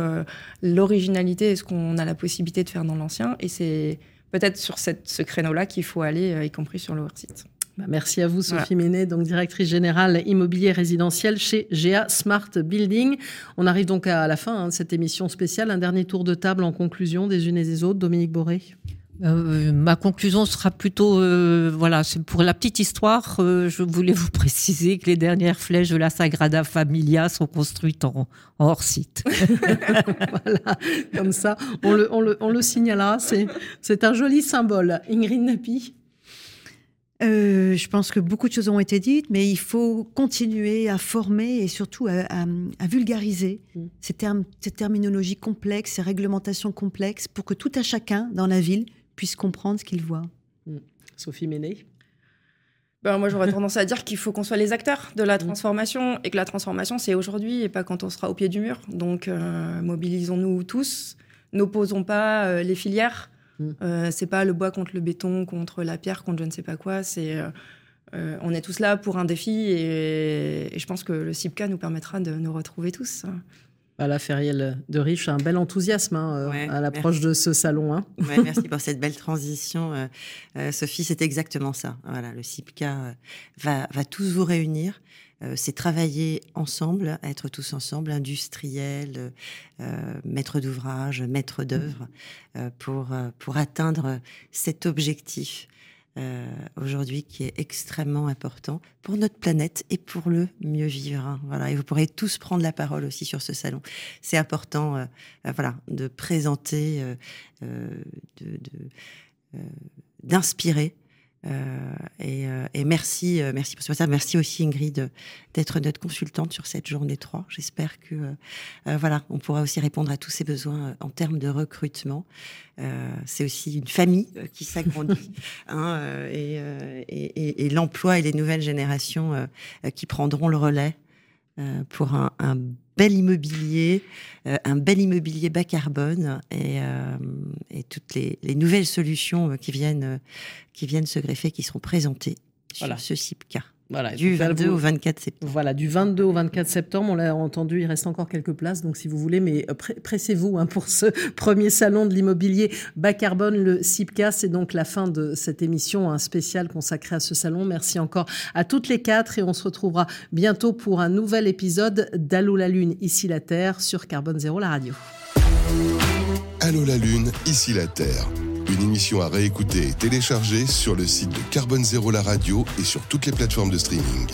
l'originalité et ce qu'on a la possibilité de faire dans l'ancien. Et c'est peut-être sur cette, ce créneau-là qu'il faut aller, euh, y compris sur le site. Bah, merci à vous, Sophie Ménet, donc directrice générale immobilier résidentiel chez GA Smart Building. On arrive donc à la fin hein, de cette émission spéciale. Un dernier tour de table en conclusion des unes et des autres. Dominique Boré. Euh, ma conclusion sera plutôt, euh, voilà, pour la petite histoire, euh, je voulais vous préciser que les dernières flèches de la Sagrada Familia sont construites en, hors site. voilà, comme ça, on le, on le, on le signalera, c'est un joli symbole. Ingrid Napi je pense que beaucoup de choses ont été dites, mais il faut continuer à former et surtout à, vulgariser mm. ces, termes, ces terminologies complexes, ces réglementations complexes, pour que tout à chacun dans la ville puisse comprendre ce qu'il voit. Hmm. Sophie Méné ben, moi, j'aurais tendance à dire qu'il faut qu'on soit les acteurs de la hmm. transformation et que la transformation, c'est aujourd'hui et pas quand on sera au pied du mur. Donc, euh, mobilisons-nous tous, n'opposons pas euh, les filières. Hmm. Euh, c'est pas le bois contre le béton, contre la pierre, contre je ne sais pas quoi. C'est on est tous là pour un défi et, et, je pense que le CIPCA nous permettra de nous retrouver tous. Voilà, Feriel de Riche, un bel enthousiasme hein, euh, à l'approche de ce salon. Hein. merci pour cette belle transition. Euh, euh, Sophie, c'est exactement ça. Voilà, le CIPCA va, va tous vous réunir. c'est travailler ensemble, être tous ensemble, industriels, maîtres d'ouvrage, maîtres d'œuvre, pour, pour atteindre cet objectif euh, aujourd'hui qui est extrêmement important pour notre planète et pour le mieux vivre. Hein. Voilà, et vous pourrez tous prendre la parole aussi sur ce salon. C'est important, euh, euh, voilà, de présenter, de, d'inspirer euh, euh, et, merci, euh, merci pour ça. Merci aussi Ingrid d'être notre consultante sur cette journée 3. J'espère que voilà, on pourra aussi répondre à tous ces besoins en termes de recrutement. c'est aussi une famille qui s'agrandit hein, et, et, et l'emploi et les nouvelles générations qui prendront le relais pour un, un bel immobilier, euh, un bel immobilier bas carbone et, euh, toutes les, nouvelles solutions euh, qui viennent, qui viennent se greffer, qui seront présentées sur ce CIPCA. Voilà, du 22 au 24 septembre. Voilà, du 22 au 24 septembre, on l'a entendu, il reste encore quelques places, donc si vous voulez, mais euh, pressez-vous hein, pour ce premier salon de l'immobilier bas carbone, le CIPCA. C'est donc la fin de cette émission un spécial consacré à ce salon. Merci encore à toutes les quatre et on se retrouvera bientôt pour un nouvel épisode d'Allô la Lune, ici la Terre, sur Carbone Zéro, la radio. Allô la Lune, ici la Terre. Une émission à réécouter et télécharger sur le site de Carbone Zéro La Radio et sur toutes les plateformes de streaming.